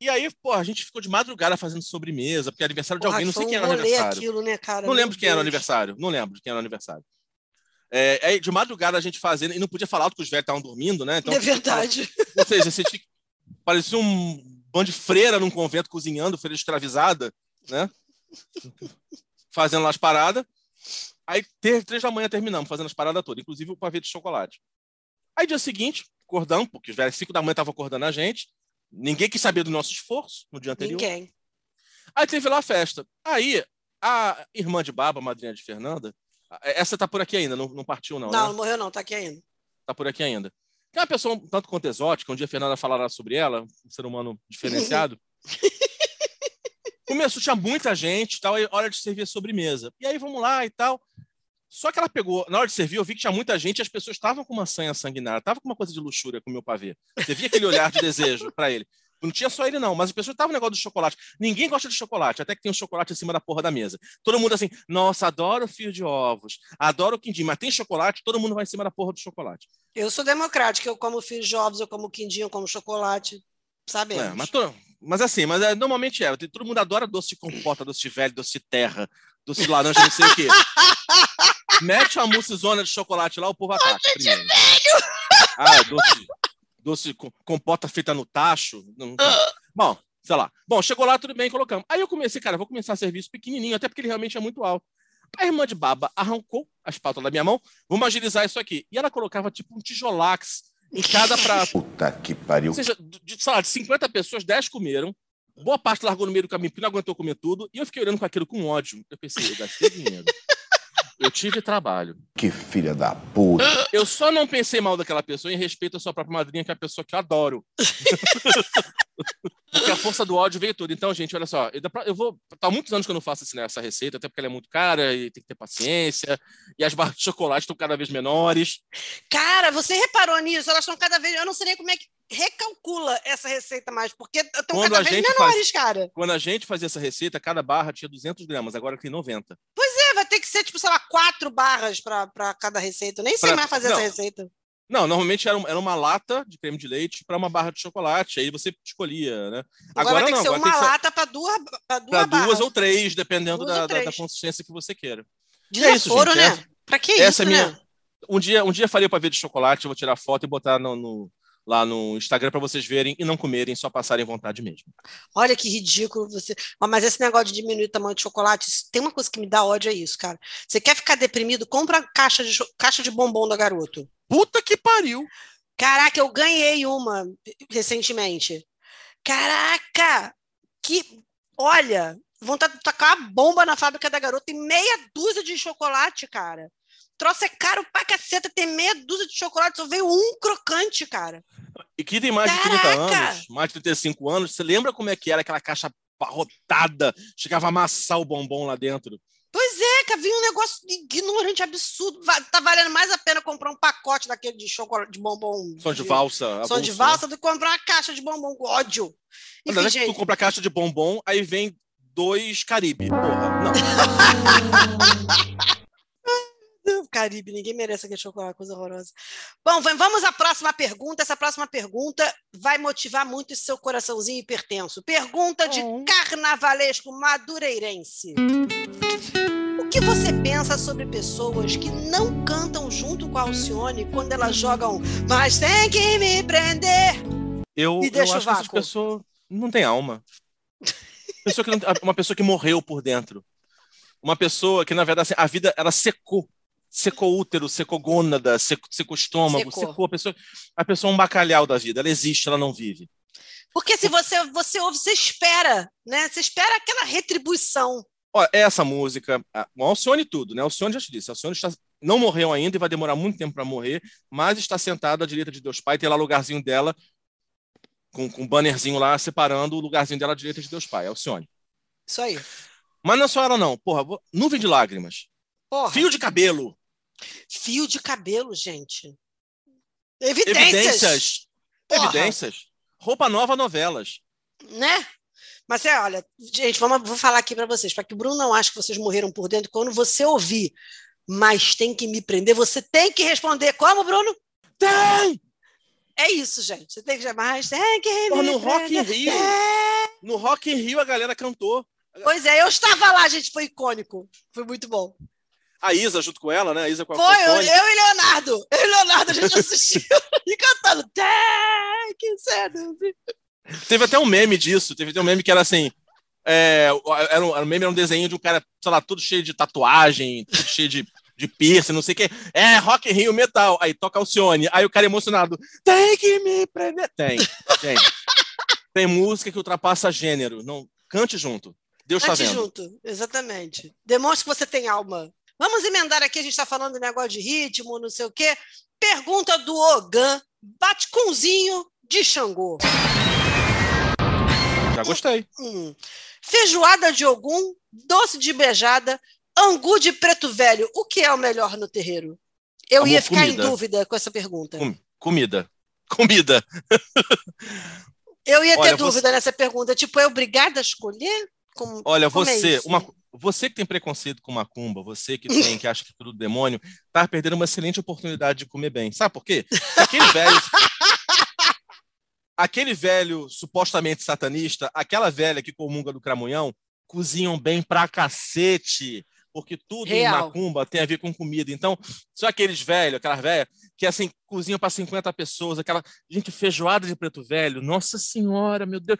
E aí, pô, a gente ficou de madrugada fazendo sobremesa, porque é aniversário de Porra, alguém, não sei quem era o aniversário. aquilo, né, cara? Não lembro de quem era o Deus. aniversário. Não lembro de quem era o aniversário. É, aí, de madrugada a gente fazendo, e não podia falar alto que os velhos estavam dormindo, né? Então, É que falar- verdade. <laughs> Ou seja, você tinha, parecia um bando de freira num convento cozinhando, freira escravizada, né? fazendo lá as paradas. Aí, três, três da manhã terminamos, fazendo as paradas todas, inclusive o pavê de chocolate. Aí, dia seguinte, acordamos, porque os velhos 5 da manhã estavam acordando a gente. Ninguém quis saber do nosso esforço no dia anterior. Ninguém. Aí teve lá a festa. Aí, a irmã de Baba, a madrinha de Fernanda, essa tá por aqui ainda, não, não partiu, não. Não, né? não morreu, não, tá aqui ainda. Tá por aqui ainda. Que é uma pessoa um tanto quanto exótica, um dia a Fernanda falará sobre ela, um ser humano diferenciado. <laughs> Começou, tinha muita gente tal, aí hora de servir a sobremesa. E aí vamos lá e tal. Só que ela pegou, na hora de servir, eu vi que tinha muita gente e as pessoas estavam com uma sanha sanguinária, estavam com uma coisa de luxúria com o meu pavê. Você via aquele olhar de desejo para ele. Não tinha só ele, não, mas as pessoas estavam no negócio do chocolate. Ninguém gosta de chocolate, até que tem um chocolate em cima da porra da mesa. Todo mundo assim, nossa, adoro fio de ovos, adoro o quindim, mas tem chocolate, todo mundo vai em cima da porra do chocolate. Eu sou democrática, eu como fios de ovos, eu como quindim, eu como chocolate. Sabemos. É, mas, to- mas assim, mas é, normalmente é. Todo mundo adora doce de compota, doce de velho, doce de terra, doce de laranja, não sei o quê. <laughs> Mete uma moussezona de chocolate lá, o povo ataca. primeiro. Ah, doce, doce com compota feita no tacho. não- Bom, sei lá. Bom, chegou lá, tudo bem, colocamos. Aí eu comecei, cara, vou começar serviço pequenininho, até porque ele realmente é muito alto. A irmã de baba arrancou a espátula da minha mão, vamos agilizar isso aqui. E ela colocava tipo um tijolax em cada prato. Puta que pariu. Ou seja, de, sei lá, de 50 pessoas, 10 comeram. Boa parte largou no meio do caminho porque não aguentou comer tudo. E eu fiquei olhando com aquilo com ódio. Eu pensei, eu gastei dinheiro. Eu tive trabalho. Que filha da puta. <laughs> Eu só não pensei mal daquela pessoa em respeito à sua própria madrinha, que é a pessoa que eu adoro. <laughs> Porque a força do ódio veio toda. Então, gente, olha só, eu, vou. Tá há muitos anos que eu não faço assim, né, essa receita, até porque ela é muito cara e tem que ter paciência. E as barras de chocolate estão cada vez menores. Cara, você reparou nisso? Elas estão cada vez. Eu não sei nem como é que recalcula essa receita mais, porque estão cada vez menores, faz- cara. Quando a gente fazia essa receita, cada barra tinha 200 gramas, agora tem 90. Pois é, ter que ser, tipo, sei lá, quatro barras para cada receita. Eu nem sei Pra- mais fazer não. essa receita. Não, normalmente era, era uma lata de creme de leite para uma barra de chocolate, aí você escolhia, né? Agora, vai ter não, que ser agora uma tem lata para duas, pra duas para barras. duas ou três, dependendo Duas da, ou da- da três. consistência que você queira. Desaforo, gente, né? essa- Pra que essa isso, é minha- né? Um dia, um dia faria para ver de chocolate, eu vou tirar foto e botar no, no- lá no Instagram para vocês verem e não comerem, só passarem vontade mesmo. Olha que ridículo você. Mas esse negócio de diminuir o tamanho de chocolate, tem uma coisa que me dá ódio, é isso, cara. Você quer ficar deprimido? Compra a caixa de, caixa de bombom da garoto. Puta que pariu! Caraca, eu ganhei uma recentemente. Caraca! Que. Olha, vontade de tacar uma bomba na fábrica da garota. Tem meia dúzia de chocolate, cara. Troço é caro pra caceta. Tem meia dúzia de chocolate, só veio um crocante, cara. E que tem mais de 30 Caraca! anos, mais de 35 anos, você lembra como é que era aquela caixa abarrotada? Chegava a amassar o bombom lá dentro. Pois é, cara, vinha um negócio ignorante, absurdo. Tá valendo mais a pena comprar um pacote daquele de chocolate, de bombom. Som de valsa. Som de avulso, valsa do que comprar uma caixa de bombom ódio. Né? Enfim, é que gente. tu compra a caixa de bombom, aí vem dois Caribe. Porra, não. <laughs> <laughs> Caribe, ninguém merece aquele chocolate, coisa horrorosa. Bom, va- vamos à próxima pergunta. Essa próxima pergunta vai motivar muito esse seu coraçãozinho hipertenso. Pergunta de carnavalesco madureirense. O que você pensa sobre pessoas que não cantam junto com a Alcione quando elas jogam Mas tem que me prender? Eu, Me eu deixa o acho que essas vácuo. pessoas não têm alma. Pessoa que não- uma pessoa que morreu por dentro. Uma pessoa que, na verdade, assim, a vida ela secou. Secou útero, secou gônada, secou, secou estômago, Secou. secou. a pessoa. A pessoa é um bacalhau da vida. Ela existe, ela não vive. Porque se você, você ouve, você espera, né? Você espera aquela retribuição. Ó, essa música, a o Alcione tudo, né? O Alcione já te disse, a Alcione está, não morreu ainda e vai demorar muito tempo para morrer, mas está sentada à direita de Deus Pai, tem lá o lugarzinho dela, com, com um bannerzinho lá, separando o lugarzinho dela à direita de Deus Pai, Alcione. Isso aí. Mas não é só ela não, porra, vou- nuvem de lágrimas, Porra. fio de cabelo, Fio de cabelo, gente. Evidências. evidências, Porra. evidências, roupa nova, novelas. Né? Mas é, olha, gente, vamos, vou falar aqui para vocês, para que o Bruno não ache que vocês morreram por dentro. Quando você ouvir, mas tem que me prender, você tem que responder. Como, Bruno? Tem! É isso, gente. Você tem que mas tem que Porra, no Rock in. Rio, É. no Rock in Rio a galera cantou. Pois é, eu estava lá, gente, foi icônico. Foi muito bom. A Isa junto com ela, né? A Isa com a Foi, eu, eu e Leonardo. Eu e Leonardo, a gente assistiu <laughs> e cantando. Tem que ser. Teve até um meme disso. Teve até um meme que era assim: É, era, um, era um meme, era um desenho de um cara, sei lá, tudo cheio de tatuagem, tudo cheio de, de piercing, não sei o que. É, Rock in Rio Metal. Aí toca Alcione. Aí o cara emocionado, tem que me prender. Tem, gente. tem música que ultrapassa gênero. Não, cante junto. Deus está vendo. junto, exatamente. Demonstre que você tem alma. Vamos emendar aqui, a gente está falando de negócio de ritmo, não sei o quê. Pergunta do Ogan, Batcunzinho de Xangô. Já gostei. Hum. Feijoada de Ogum, doce de beijada, angu de preto velho. O que é o melhor no terreiro? Eu Amor, ia ficar comida. em dúvida com essa pergunta. Com- comida. <laughs> Comida. Eu ia ter Olha, dúvida nessa pergunta. Tipo, é obrigada a escolher? Como, Olha, como é você, isso? uma, você que tem preconceito com macumba, você que tem, que acha que é tudo demônio, tá perdendo uma excelente oportunidade de comer bem. Sabe por quê? Aquele velho. <laughs> aquele velho supostamente satanista, aquela velha que comunga do cramunhão, cozinham bem pra cacete. Porque tudo em Real. macumba tem a ver com comida. Então, só aqueles velhos, aquelas velhas, que assim, cozinham para 50 pessoas, aquela. Gente, feijoada de preto velho, nossa senhora, meu Deus.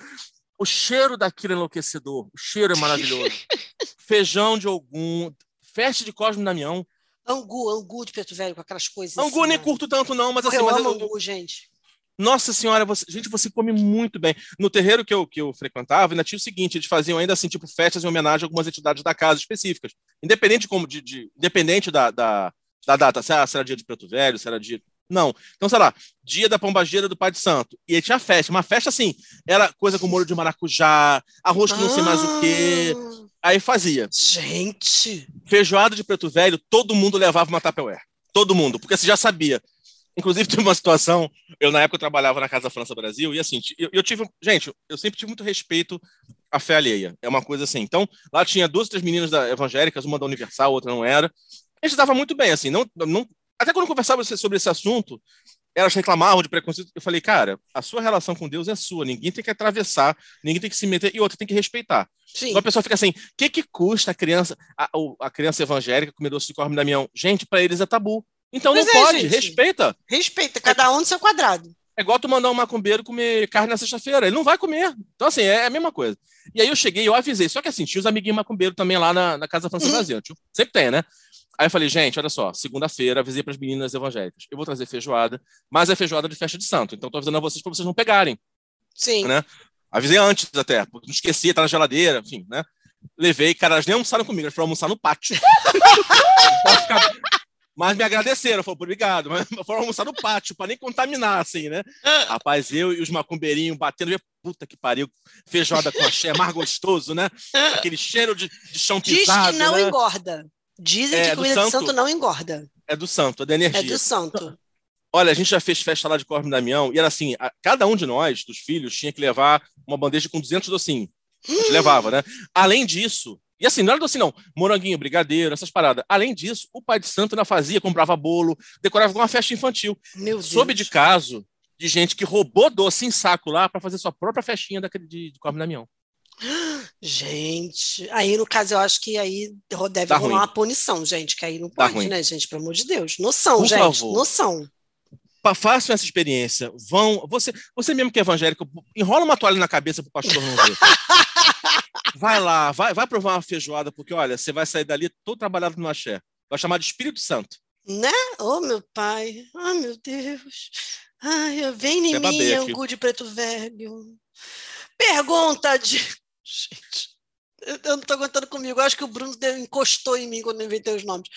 O cheiro daquilo é enlouquecedor. O cheiro é maravilhoso. <laughs> Feijão de algum. Festa de Cosme Damião. Angu, angu de preto velho, com aquelas coisas. Angu assim, nem né? curto tanto, não, mas assim. eu mas amo eu- angu, gente. Nossa senhora, você- gente, você come muito bem. No terreiro que eu, que eu frequentava, ainda tinha o seguinte: eles faziam ainda assim, tipo, festas em homenagem a algumas entidades da casa específicas. Independente de como, de, de- independente da, da, da data, se era, se era dia de Preto Velho, se era dia. Não. Então, sei lá, dia da pombageira do Pai de Santo. E aí tinha festa. Uma festa assim, era coisa com molho de maracujá, arroz que não sei mais o quê. Aí fazia. Gente! Feijoada de Preto Velho, todo mundo levava uma Tupperware. Todo mundo, porque você já sabia. Inclusive, <laughs> teve uma situação, eu na época eu trabalhava na Casa França Brasil, e assim, eu, eu tive, gente, eu sempre tive muito respeito à fé alheia, é uma coisa assim. Então, lá tinha duas, três meninas da, evangélicas, uma da Universal, outra não era. A gente dava muito bem, assim, não, não, até quando eu conversava sobre esse assunto, elas reclamavam de preconceito, eu falei, cara, a sua relação com Deus é sua, ninguém tem que atravessar, ninguém tem que se meter, e outra tem que respeitar. Sim. Então a pessoa fica assim, o que, que custa a criança, a, a criança evangélica comer doce de Corme Damião? Gente, para eles é tabu. Então Pois não é, pode, gente. respeita. Respeita, cada um no seu quadrado. É igual tu mandar um macumbeiro comer carne na sexta-feira. Ele não vai comer. Então, assim, é a mesma coisa. E aí eu cheguei, eu avisei. Só que assim, tinha os amiguinhos macumbeiros também lá na, na Casa França Brasil. Tio, Sempre tem, né? Aí eu falei, gente, olha só, segunda-feira avisei para as meninas evangélicas. Eu vou trazer feijoada, mas é feijoada de festa de santo. Então tô avisando a vocês para vocês não pegarem. Sim. Né? Avisei antes até, porque não esqueci, tá na geladeira, enfim, né? Levei, cara, elas nem almoçaram comigo, elas foram almoçar no pátio. <laughs> Mas me agradeceram, falaram, obrigado, mas <laughs> foram almoçar no pátio, para nem contaminar, assim, né? Rapaz, eu e os macumbeirinhos batendo, puta que pariu, feijoada com axé, é mais gostoso, né? Aquele cheiro de, de chão Diz pisado, que não né? engorda. Dizem É, que comida de santo. santo não engorda. É do santo, é da energia. É do santo. Olha, a gente já fez festa lá de Corme Damião e era assim: a- cada um de nós, dos filhos, tinha que levar uma bandeja com 200 docinhos. A gente levava, né? Além disso, e assim, não era docinho, não, moranguinho, brigadeiro, essas paradas. Além disso, o pai de santo ainda fazia, comprava bolo, decorava com uma festa infantil. Meu Deus. Soube de caso de gente que roubou doce em saco lá para fazer sua própria festinha daquele de, de Corme Damião. Gente, aí no caso eu acho que aí deve Tá rolar ruim. uma punição, gente, que aí não Tá pode, ruim. né, gente? Pelo amor de Deus. Noção, Por gente. favor. Noção. Façam essa experiência. Vão. Você, você mesmo que é evangélico, enrola uma toalha na cabeça pro pastor não ver. <laughs> Vai lá, vai, vai provar uma feijoada, porque olha, você vai sair dali todo trabalhado no axé. Vai chamar de Espírito Santo. Né? Oh, meu pai. Ai, meu Deus. Ai, vem em Até mim, angu de preto velho. Pergunta de. Gente, eu eu não estou aguentando comigo. Eu acho que o Bruno deu- encostou em mim quando eu inventei os nomes.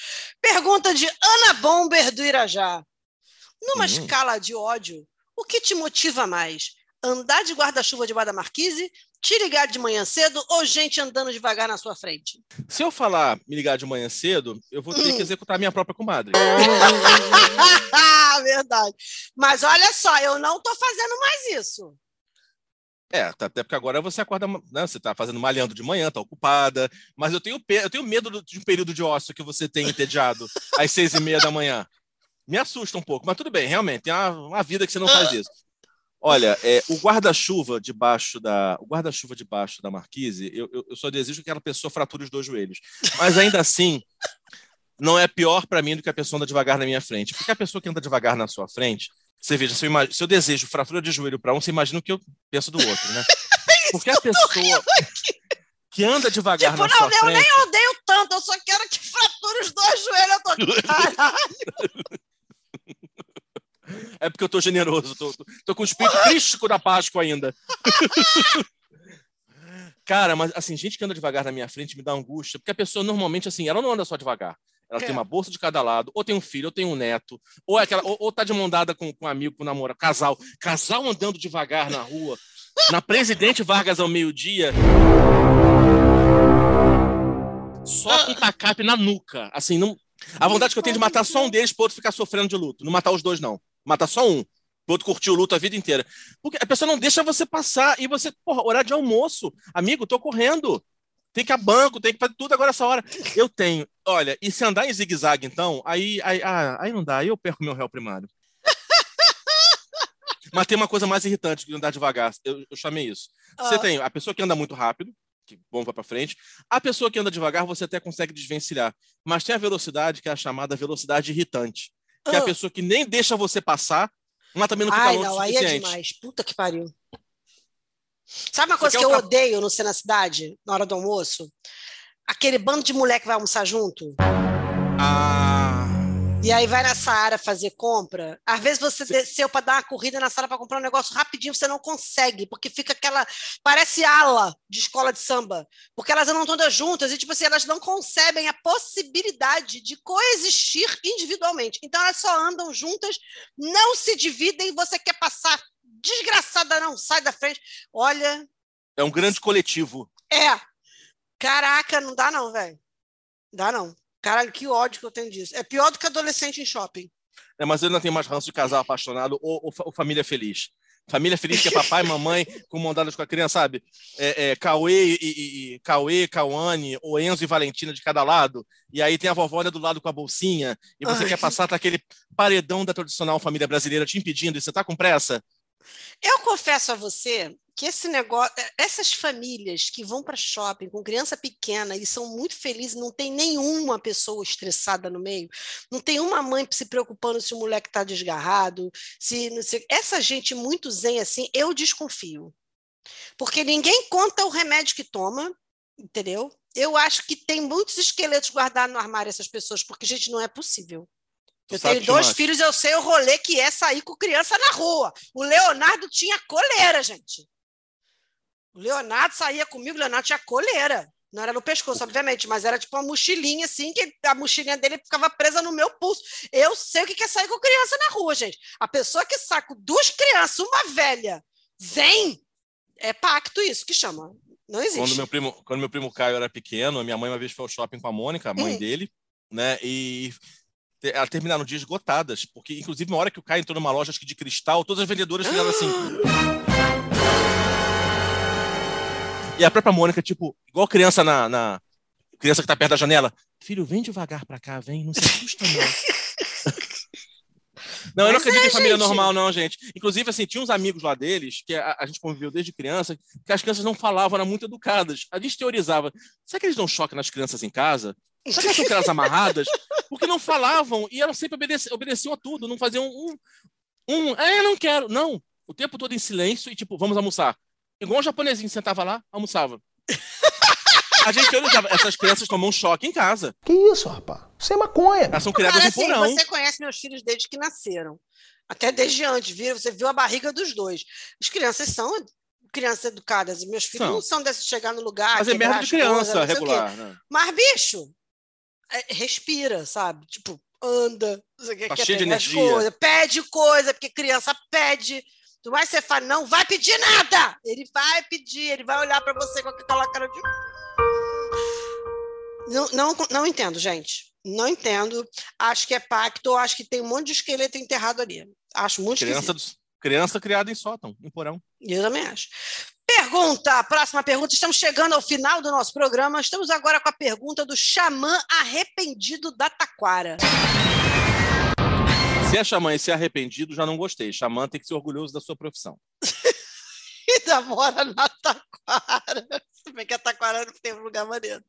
Pergunta de Ana Bomber do Irajá. Numa Hum. escala de ódio, o que te motiva mais? Andar de guarda-chuva debaixo da marquise, te ligar de manhã cedo ou gente andando devagar na sua frente? Se eu falar me ligar de manhã cedo, eu vou ter Hum. que executar minha própria comadre. <laughs> Verdade. Mas olha só, eu não estou fazendo mais isso. É, até porque agora você acorda, né, você tá fazendo malhando de manhã, tá ocupada, mas eu tenho, eu tenho medo do- de um período de ócio que você tem entediado às seis e meia da manhã. Me assusta um pouco, mas tudo bem, realmente, tem uma, uma vida que você não faz isso. Olha, é, o guarda-chuva debaixo da, o guarda-chuva debaixo da marquise, eu, eu, eu só desejo que aquela pessoa frature os dois joelhos. Mas ainda assim, não é pior para mim do que a pessoa anda devagar na minha frente, porque a pessoa que anda devagar na sua frente, você veja, se eu, imag- se eu desejo fratura de joelho para um, você imagina o que eu penso do outro, né? <laughs> Porque a pessoa. que anda devagar Tipo, na não, sua eu frente. nem odeio tanto, eu só quero que frature os dois joelhos. Eu tô, caralho. <laughs> É porque eu tô generoso, tô, tô, tô com o espírito crístico da Páscoa ainda. <laughs> Cara, mas assim, gente que anda devagar na minha frente me dá angústia, porque a pessoa normalmente, assim, ela não anda só devagar. Ela É. tem uma bolsa de cada lado, ou tem um filho, ou tem um neto, ou, é aquela, ou, ou tá de mão dada com, com um amigo, com um namorado, casal. Casal andando devagar na rua. Na Presidente Vargas ao meio-dia. Só com tacape na nuca. Assim, não. A vontade que eu tenho de matar só um deles pro outro ficar sofrendo de luto. Não matar os dois, não. Matar só um. Pro outro curtir o luto a vida inteira. Porque a pessoa não deixa você passar. E você, porra, horário de almoço. Amigo, tô correndo. Tem que ir a banco, tem que fazer tudo agora essa hora. Eu tenho. Olha, e se andar em zigue-zague, então, aí, aí, ah, aí não dá. Aí eu perco meu réu primário. <laughs> Mas tem uma coisa mais irritante que andar devagar. Eu, eu chamei isso. Você Ah. tem a pessoa que anda muito rápido, que bom vai para frente. A pessoa que anda devagar, você até consegue desvencilhar. Mas tem a velocidade, que é a chamada velocidade irritante. Que é a Ah. pessoa que nem deixa você passar, mas também não fica Ai, longe não, o aí é suficiente. demais. Puta que pariu. Sabe uma coisa que eu odeio no Ser na Cidade, na hora do almoço? Aquele bando de moleque que vai almoçar junto. Ah, E aí vai na Saara fazer compra. Às vezes você desceu para dar uma corrida na Saara para comprar um negócio rapidinho, você não consegue, porque fica aquela. Parece ala de escola de samba. Porque elas andam todas juntas e, tipo assim, elas não concebem a possibilidade de coexistir individualmente. Então elas só andam juntas, não se dividem, você quer passar. Desgraçada, não, sai da frente. Olha, é um grande coletivo. é. Caraca, não dá não, velho. Dá não. Caralho, que ódio que eu tenho disso. É pior do que adolescente em shopping. É, mas eu não tenho mais ranço de casal apaixonado ou, ou ou família feliz. Família feliz que é papai e <laughs> mamãe com mão dadas com a criança, sabe? É, é, Cauê e, e, e- Cauê, Cauane, ou Enzo e Valentina de cada lado, e aí tem a vovó do lado com a bolsinha, e você Ai. quer passar tá aquele paredão da tradicional família brasileira te impedindo, e você tá com pressa? Eu confesso a você que esse negócio, eh, essas famílias que vão para shopping com criança pequena e são muito felizes, não tem nenhuma pessoa estressada no meio, não tem uma mãe se preocupando se o moleque está desgarrado, se essa gente muito zen assim, eu desconfio. Porque ninguém conta o remédio que toma, entendeu? Eu acho que tem muitos esqueletos guardados no armário essas pessoas, porque gente não é possível. Tu Eu tenho dois Timóteo? filhos, eu sei o rolê que é sair com criança na rua. O Leonardo tinha coleira, gente. O Leonardo saía comigo, o Leonardo tinha coleira. Não era no pescoço, obviamente, mas era tipo uma mochilinha assim, que a mochilinha dele ficava presa no meu pulso. Eu sei o que é sair com criança na rua, gente. A pessoa que sai com duas crianças, uma velha, vem, é pacto isso que chama. Não existe. Quando meu primo, quando meu primo Caio era pequeno, a minha mãe uma vez foi ao shopping com a Mônica, a mãe Hum. dele, né? E te- ela terminaram dias esgotadas, porque inclusive na hora que o Caio entrou numa loja acho que de cristal, todas as vendedoras fizeram assim. E a própria Mônica, tipo, igual criança na, na- criança que tá perto da janela, filho, vem devagar pra cá, vem, não se assusta não. Não, eu não acredito é, em família gente. normal, não, gente. Inclusive, assim, tinha uns amigos lá deles, que a, a gente conviveu desde criança, que as crianças não falavam, eram muito educadas. A gente teorizava, será que eles dão choque nas crianças em casa? Será que elas são amarradas? Porque não falavam e elas sempre obedeci- obedeciam a tudo, não faziam um, um, é, eu não quero. Não, o tempo todo em silêncio e tipo, vamos almoçar. Igual um japonesinho, sentava lá, almoçava. A gente teorizava, essas crianças tomam um choque em casa. Que isso, rapaz? Isso é maconha. Elas são criadas Cara, em assim, porão. você conhece meus filhos desde que nasceram. Até desde antes, viu? Você viu a barriga dos dois. As crianças são crianças educadas. e Meus filhos São. não são desses de chegar no lugar. Fazer merda de criança coisas, regular. Né? Mas, bicho, respira, sabe? Tipo, anda, Tá cheio de energia. coisas, pede coisa, porque criança pede. Tu vai você fala, não vai pedir nada! Ele vai pedir, ele vai olhar para você com aquela cara de. Não, não, não entendo, gente. Não entendo. Acho que é pacto, acho que tem um monte de esqueleto enterrado ali. Acho muito Criança, esquisito. criança criada em sótão, em porão. Eu também acho. Pergunta, próxima pergunta. Estamos chegando ao final do nosso programa. Estamos agora com a pergunta do xamã arrependido da Taquara. Se é xamã e se é arrependido, já não gostei. Xamã tem que ser orgulhoso da sua profissão. <laughs> Ainda mora na Taquara. Se bem que a Taquara não tem um lugar maneiro.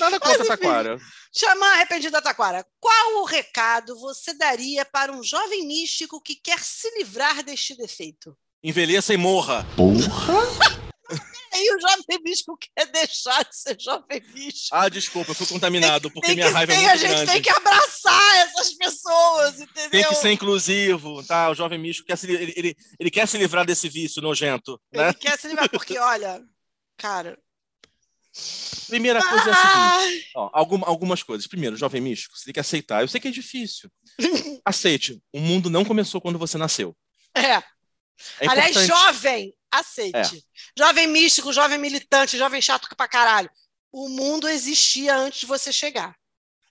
Nada contra a Taquara. Xamã arrependido da Taquara. Qual o recado você daria para um jovem místico que quer se livrar deste defeito? Envelheça e morra. Porra! <laughs> Aí o jovem místico quer deixar de ser jovem místico. Ah, desculpa, eu fui contaminado, porque Tem minha raiva é ser, muito a gente grande. tem que abraçar essas pessoas, entendeu? Tem que ser inclusivo, tá? O jovem místico quer se, ele, ele, ele quer se livrar desse vício nojento, né? Ele quer se livrar, porque, olha, cara. Primeira coisa é a seguinte, ó, alguma- algumas coisas. Primeiro, jovem místico, você tem que aceitar. Eu sei que é difícil. <laughs> Aceite, o mundo não começou quando você nasceu. É. É Aliás, jovem, aceite. Jovem místico, jovem militante, jovem chato pra caralho. O mundo existia antes de você chegar.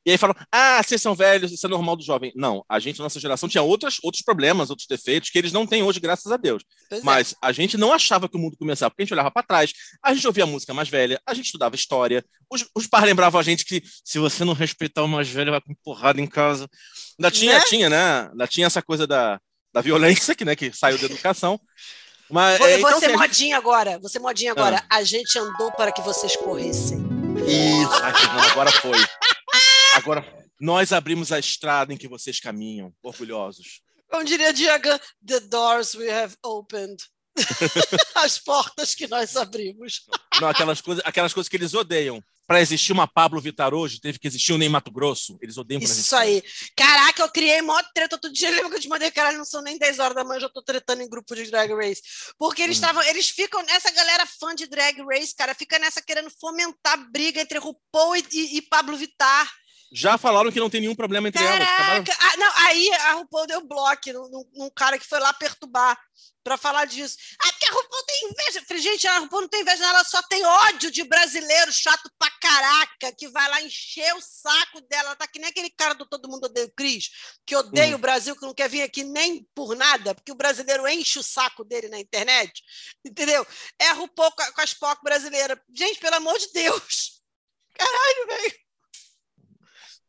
E aí falam, ah, vocês são velhos, isso é normal do jovem. Não, a gente, nossa geração, tinha outras, outros problemas, outros defeitos que eles não têm hoje, graças a Deus. Pois é. Mas a gente não achava que o mundo começava, porque a gente olhava para trás, a gente ouvia música mais velha, a gente estudava história, os, os pais lembravam a gente que se você não respeitar o mais velho, vai com porrada em casa. Ainda tinha, Né? tinha, né? Ainda tinha essa coisa da, da violência, que, né, que saiu da educação. Mas, Vou, é, então, ser assim, modinha agora. Ser modinha agora. Ah. A gente andou para que vocês corressem. Isso, ai, Fernanda, agora foi. Agora, nós abrimos a estrada em que vocês caminham, orgulhosos. Como diria Diagan, the doors we have opened. <laughs> As portas que nós abrimos. Não, aquelas coisas, aquelas coisas que eles odeiam. Para existir uma Pablo Vittar hoje, teve que existir um Ney Mato Grosso. Eles odeiam a gente Isso aí. Caraca, eu criei mó treta todo dia. <laughs> Lembra que eu te mandei, caralho, não são nem 10 horas da manhã, eu já tô tretando em grupo de drag race. Porque eles Hum. estavam, eles ficam, essa galera fã de drag race, cara, fica nessa querendo fomentar briga entre RuPaul e, e, e Pablo Vittar. Já falaram que não tem nenhum problema entre elas. acabaram- Caraca! Ah, não, aí a RuPaul deu bloco num, num- cara que foi lá perturbar para falar disso. Ah, porque a RuPaul tem inveja. Falei, gente, a RuPaul não tem inveja, ela só tem ódio de brasileiro chato pra caraca, que vai lá encher o saco dela. Ela tá que nem aquele cara do Todo Mundo Odeia o Cris, que odeia Hum. o Brasil, que não quer vir aqui nem por nada, porque o brasileiro enche o saco dele na internet. <laughs> Entendeu? É a RuPaul com, a- com as POC brasileiras. Gente, pelo amor de Deus. <laughs> Caralho, velho.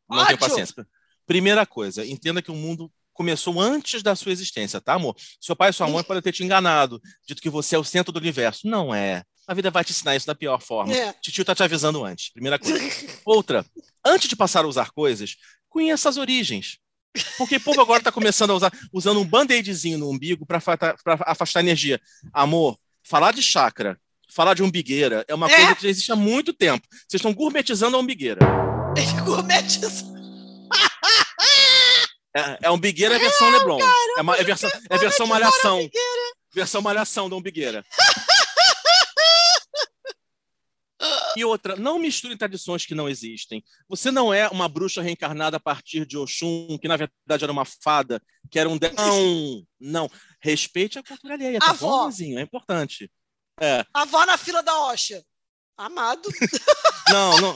Não tenho paciência. Primeira coisa, entenda que o mundo começou antes da sua existência, tá, amor? Seu pai e sua mãe podem ter te enganado, dito que você é o centro do universo. Não é. A vida vai te ensinar isso da pior forma. É. Titio tá te avisando antes. Primeira coisa. <laughs> Outra, antes de passar a usar coisas, conheça as origens. Porque o povo agora está começando a usar, usando um band-aidzinho no umbigo para afastar energia. Amor, falar de chakra, falar de umbigueira é uma É. coisa que já existe há muito tempo. Vocês estão gourmetizando a umbigueira. Ele gourmetiza. É, é umbigueira versão Leblon. é, uma, é versão, é versão malhação. Versão malhação da umbigueira. E outra, não misture tradições que não existem. Você não é uma bruxa reencarnada a partir de Oxum, que na verdade era uma fada, que era um. De... Não, não. Respeite a cultura alheia, tá Avó. bom, amorzinho? É importante. É. A avó na fila da Osha. Amado. Não, não.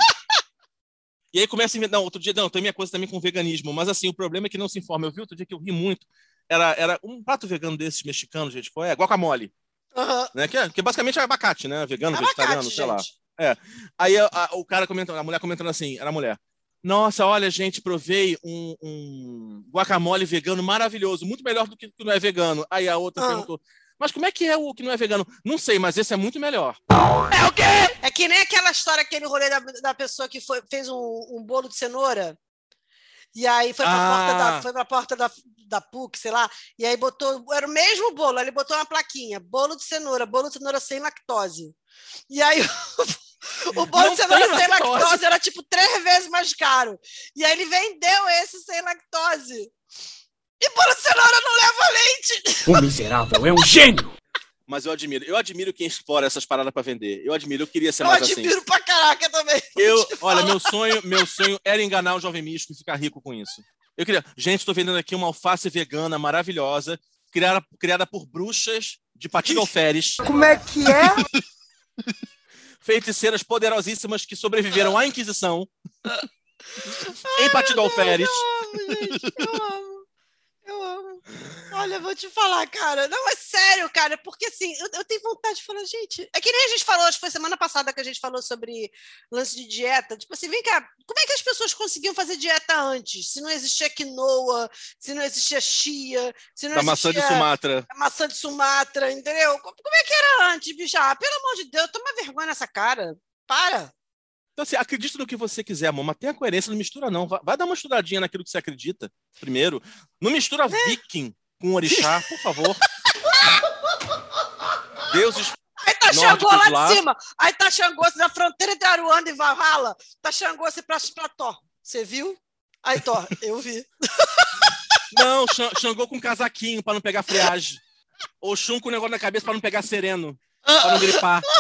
E aí começa a inventar. Não, outro dia, não, tem minha coisa também com veganismo, mas assim, o problema é que não se informa. Eu vi outro dia que eu ri muito. Era, era um prato vegano desses mexicanos, gente, qual é? Guacamole. Aham. Né? Que, é, que basicamente é abacate, né? Vegano, Abacate, vegetariano, sei lá. gente. É. Aí a- a- o cara comentando, a mulher comentando assim, era a mulher. Nossa, olha, gente, provei um, um guacamole vegano maravilhoso, muito melhor do que que não é vegano. Aí a outra Ah. perguntou, mas como é que é o que não é vegano? Não sei, mas esse é muito melhor. É o quê? É que nem aquela história, aquele rolê da, da pessoa que foi, fez um, um bolo de cenoura. E aí foi pra Ah. porta, da, foi pra porta da, da PUC, sei lá, e aí botou, era o mesmo bolo, ele botou uma plaquinha, bolo de cenoura, bolo de cenoura sem lactose. E aí <laughs> o bolo Não de cenoura sem lactose. lactose era tipo três vezes mais caro. E aí ele vendeu esse sem lactose. E bolo de cenoura não leva leite. O miserável é um gênio! Mas eu admiro, eu admiro quem explora essas paradas para vender. Eu admiro, eu queria ser Eu mais assim. admiro pra caraca também. <laughs> Eu, olha, meu sonho, meu sonho era enganar o jovem místico e ficar rico com isso. Eu queria, gente, estou vendendo aqui uma alface vegana maravilhosa, criada, criada por bruxas de Patina Alferes, Como é que é? <laughs> feiticeiras poderosíssimas que sobreviveram à Inquisição. <laughs> em Patina Alferes. Eu amo, gente, eu amo. Olha, eu vou te falar, cara. Não, é sério, cara, porque assim, eu, eu tenho vontade de falar, gente. É que nem a gente falou, acho que foi semana passada que a gente falou sobre lance de dieta. Tipo assim, vem cá, como é que as pessoas conseguiam fazer dieta antes? Se não existia quinoa, se não existia chia, se não Da maçã existia de Sumatra. a maçã de Sumatra, entendeu? Como, como é que era antes, bicho? Ah, pelo amor de Deus, toma vergonha nessa cara. Para. Então, assim, acredita no que você quiser, amor, mas tenha coerência, não mistura, não. Vai, vai, dar uma estudadinha naquilo que você acredita, primeiro. Não mistura viking com orixá, por favor. <laughs> Deuses Aí tá Nórdicos Xangô lá, lá, de cima. Aí tá Xangô assim, na fronteira entre Aruanda e Valhalla. Tá Xangô assim pra, pra Thor. Você viu? Aí Thor, <laughs> eu vi. Não, Xangô com casaquinho pra não pegar friagem. Oxum com o negócio na cabeça pra não pegar sereno. Ah. Pra não gripar. <laughs>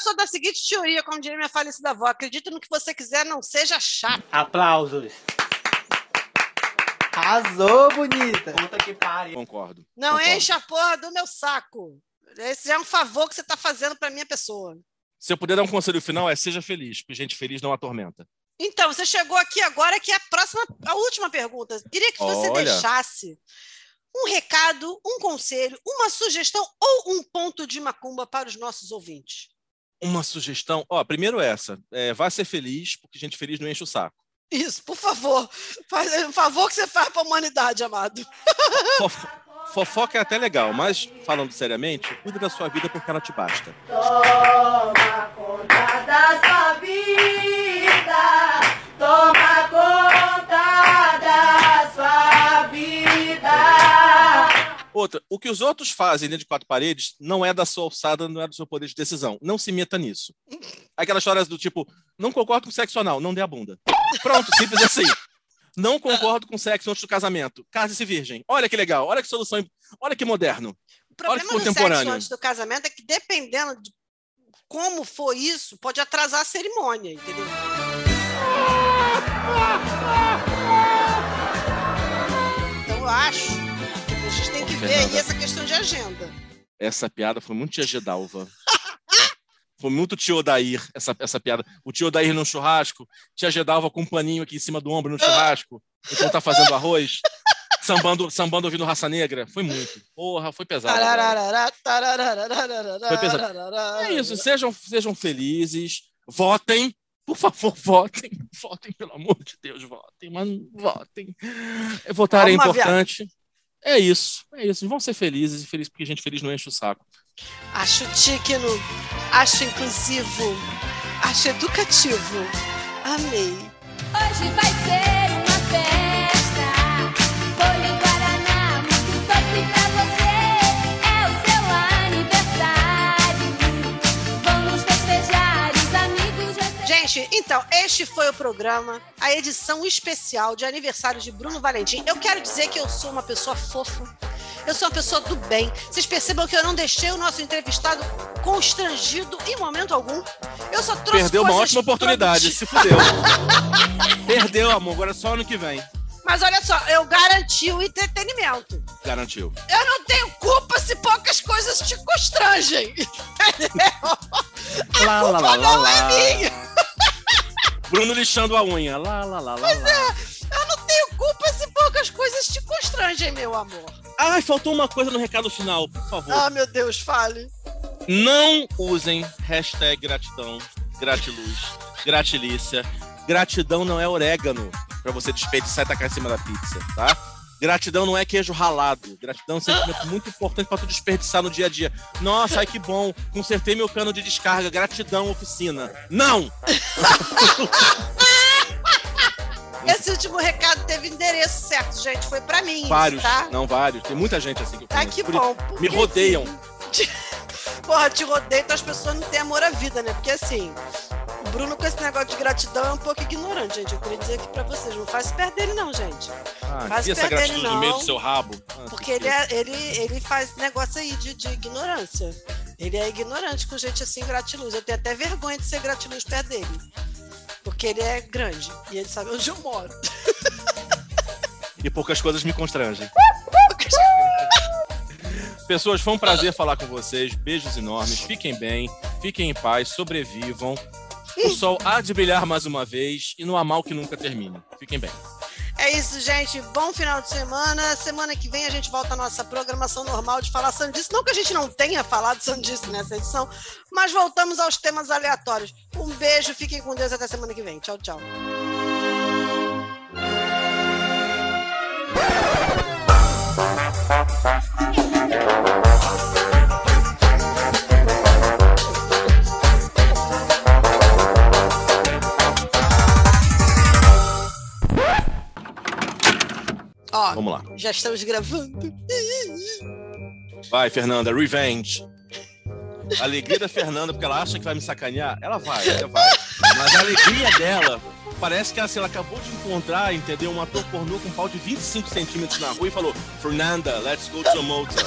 sou da seguinte teoria, como diria minha falecida avó: acredito no que você quiser, não seja chato. Aplausos. Arrasou, bonita. Puta que pariu. Concordo. Não Concordo. enche a porra do meu saco. Esse é um favor que você está fazendo para minha pessoa. Se eu puder dar um conselho final, é seja feliz, porque gente feliz não atormenta. Então, você chegou aqui agora, que é a próxima, a última pergunta. Queria que você Olha. deixasse um recado, um conselho, uma sugestão ou um ponto de macumba para os nossos ouvintes uma sugestão. Ó, primeiro essa. É, vá ser feliz, porque gente feliz não enche o saco. Isso, por favor. Faz é, um favor que você faz para a humanidade, amado. Fofo... Fofoca é até legal, mas, falando seriamente, cuida da sua vida porque ela te basta. Toma Outra, o que os outros fazem dentro de quatro paredes não é da sua alçada, não é do seu poder de decisão. Não se meta nisso. Aquela história do tipo, não concordo com sexo anal, não dê a bunda. Pronto, simples assim. Não concordo com sexo antes do casamento. Case-se virgem. Olha que legal, olha que solução, olha que moderno. O problema olha que contemporâneo. do sexo antes do casamento é que dependendo de como for isso, pode atrasar a cerimônia, entendeu? Então eu acho Fernanda. E aí essa questão de agenda. Essa piada foi muito tia Gedalva. <laughs> foi muito Tiodair, essa, essa piada. O tio Dair no churrasco, tia Gedalva com um paninho aqui em cima do ombro no churrasco, enquanto tá fazendo arroz. <laughs> Sambando, sambando ouvindo Raça Negra, foi muito. Porra, foi pesado. Foi pesado. É isso, sejam, sejam felizes, votem, por favor, <laughs> votem. Votem, pelo amor de Deus, votem, mas votem. Votar é importante. É isso, é isso. Vamos ser felizes e felizes porque gente feliz não enche o saco. Acho digno, acho inclusivo, acho educativo. Amei. Hoje vai ser então, este foi o programa, a edição especial de aniversário de Bruno Valentim. Eu quero dizer que eu sou uma pessoa fofa. Eu sou uma pessoa do bem. Vocês percebam que eu não deixei o nosso entrevistado constrangido em momento algum. Eu só trouxe Perdeu uma ótima oportunidade, se fudeu. <laughs> Perdeu, amor, agora é só ano que vem. Mas olha só, eu garanti o entretenimento. Garantiu. Eu não tenho culpa se poucas coisas te constrangem. <laughs> Entendeu? A Lá, culpa lá, lá, não é minha. Bruno lixando a unha. Lá, lá, lá, lá, Pois lá. é, eu não tenho culpa se poucas coisas te constrangem, meu amor. Ai, faltou uma coisa no recado final, por favor. Ah, meu Deus, fale. Não usem hashtag gratidão, gratiluz, gratilícia. Gratidão não é orégano pra você desperdiçar e tacar em cima da pizza, tá? Gratidão não é queijo ralado. Gratidão é um sentimento muito importante pra tu desperdiçar no dia a dia. Nossa, ai que bom. Consertei meu cano de descarga. Gratidão, oficina. Não! <laughs> Esse último recado teve endereço certo, gente. Foi pra mim, Vários. tá? Não, vários. Tem muita gente assim que eu Ah, conheço. que bom. Me rodeiam. <laughs> Porra, te rodeio, então as pessoas não têm amor à vida, né? Porque assim, o Bruno com esse negócio de gratidão é um pouco ignorante, gente. Eu queria dizer aqui pra vocês, não faz perder dele não, gente. Ah, Faz essa perder gratidão ele no meio não. do seu rabo? Ah, Porque ele, é, ele, ele faz negócio aí de, de ignorância. Ele é ignorante com gente assim, gratiluz. Eu tenho até vergonha de ser gratiluz perto dele. Porque ele é grande e ele sabe onde eu moro. E poucas coisas me constrangem. <laughs> Pessoas, foi um prazer falar com vocês. Beijos enormes. Fiquem bem, fiquem em paz, sobrevivam. O sol há de brilhar mais uma vez e não há mal que nunca termine. Fiquem bem. É isso, gente. Bom final de semana. Semana que vem a gente volta à nossa programação normal de falar sandice. Não que a gente não tenha falado sandice nessa edição, mas voltamos aos temas aleatórios. Um beijo, fiquem com Deus até semana que vem. Tchau, tchau. Ó, Vamos lá. já estamos gravando. Vai, Fernanda, revenge. A alegria da Fernanda, porque ela acha que vai me sacanear, ela vai, ela vai. Mas a alegria dela, parece que assim, ela acabou de encontrar, entendeu? Um ator pornô com um pau de 25 centímetros na rua e falou: Fernanda, let's go to a motel.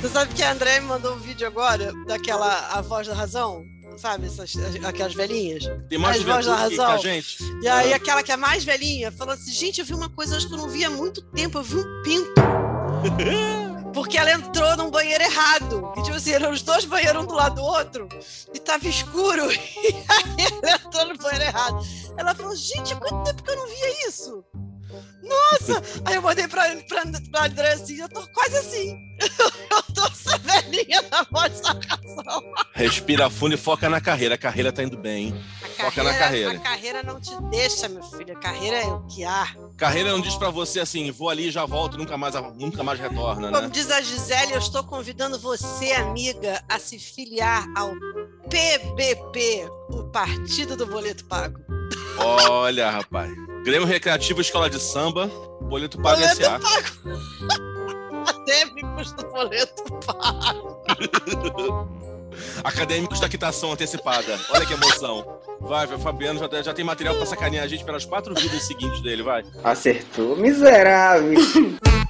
Você sabe que a André me mandou um vídeo agora daquela A Voz da Razão? Sabe, essas, aquelas velhinhas? Tem mais Voz da juventude que a Razão. gente. E aí Ah. aquela que é mais velhinha falou assim, gente, eu vi uma coisa hoje que eu não via há muito tempo, eu vi um pinto. <laughs> Porque ela entrou num banheiro errado. E tipo assim, eram os dois banheiros um do lado do outro, e tava escuro, <laughs> e aí ela entrou no banheiro errado. Ela falou, gente, há quanto tempo que eu não via isso? Nossa! Aí eu mandei pra, pra, pra André assim, eu tô quase assim. <laughs> Eu tô essa velhinha da voz da razão. Respira fundo e foca na carreira. A carreira tá indo bem. hein? Foca na carreira. A carreira não te deixa, meu filho. A carreira é o que há. Carreira não diz pra você assim, vou ali, já volto, nunca mais, nunca mais retorna, né? Como diz a Gisele, eu estou convidando você, amiga, a se filiar ao PBP, o Partido do Boleto Pago. Olha, rapaz. Grêmio Recreativo Escola de Samba, boleto pago Boleto SA. Acadêmicos do Boleto Pago. <laughs> Acadêmicos da quitação antecipada. Olha que emoção. Vai, vai, Fabiano já, já tem material pra sacanear a gente pelas quatro vidas seguintes dele, vai. Acertou, miserável. <laughs>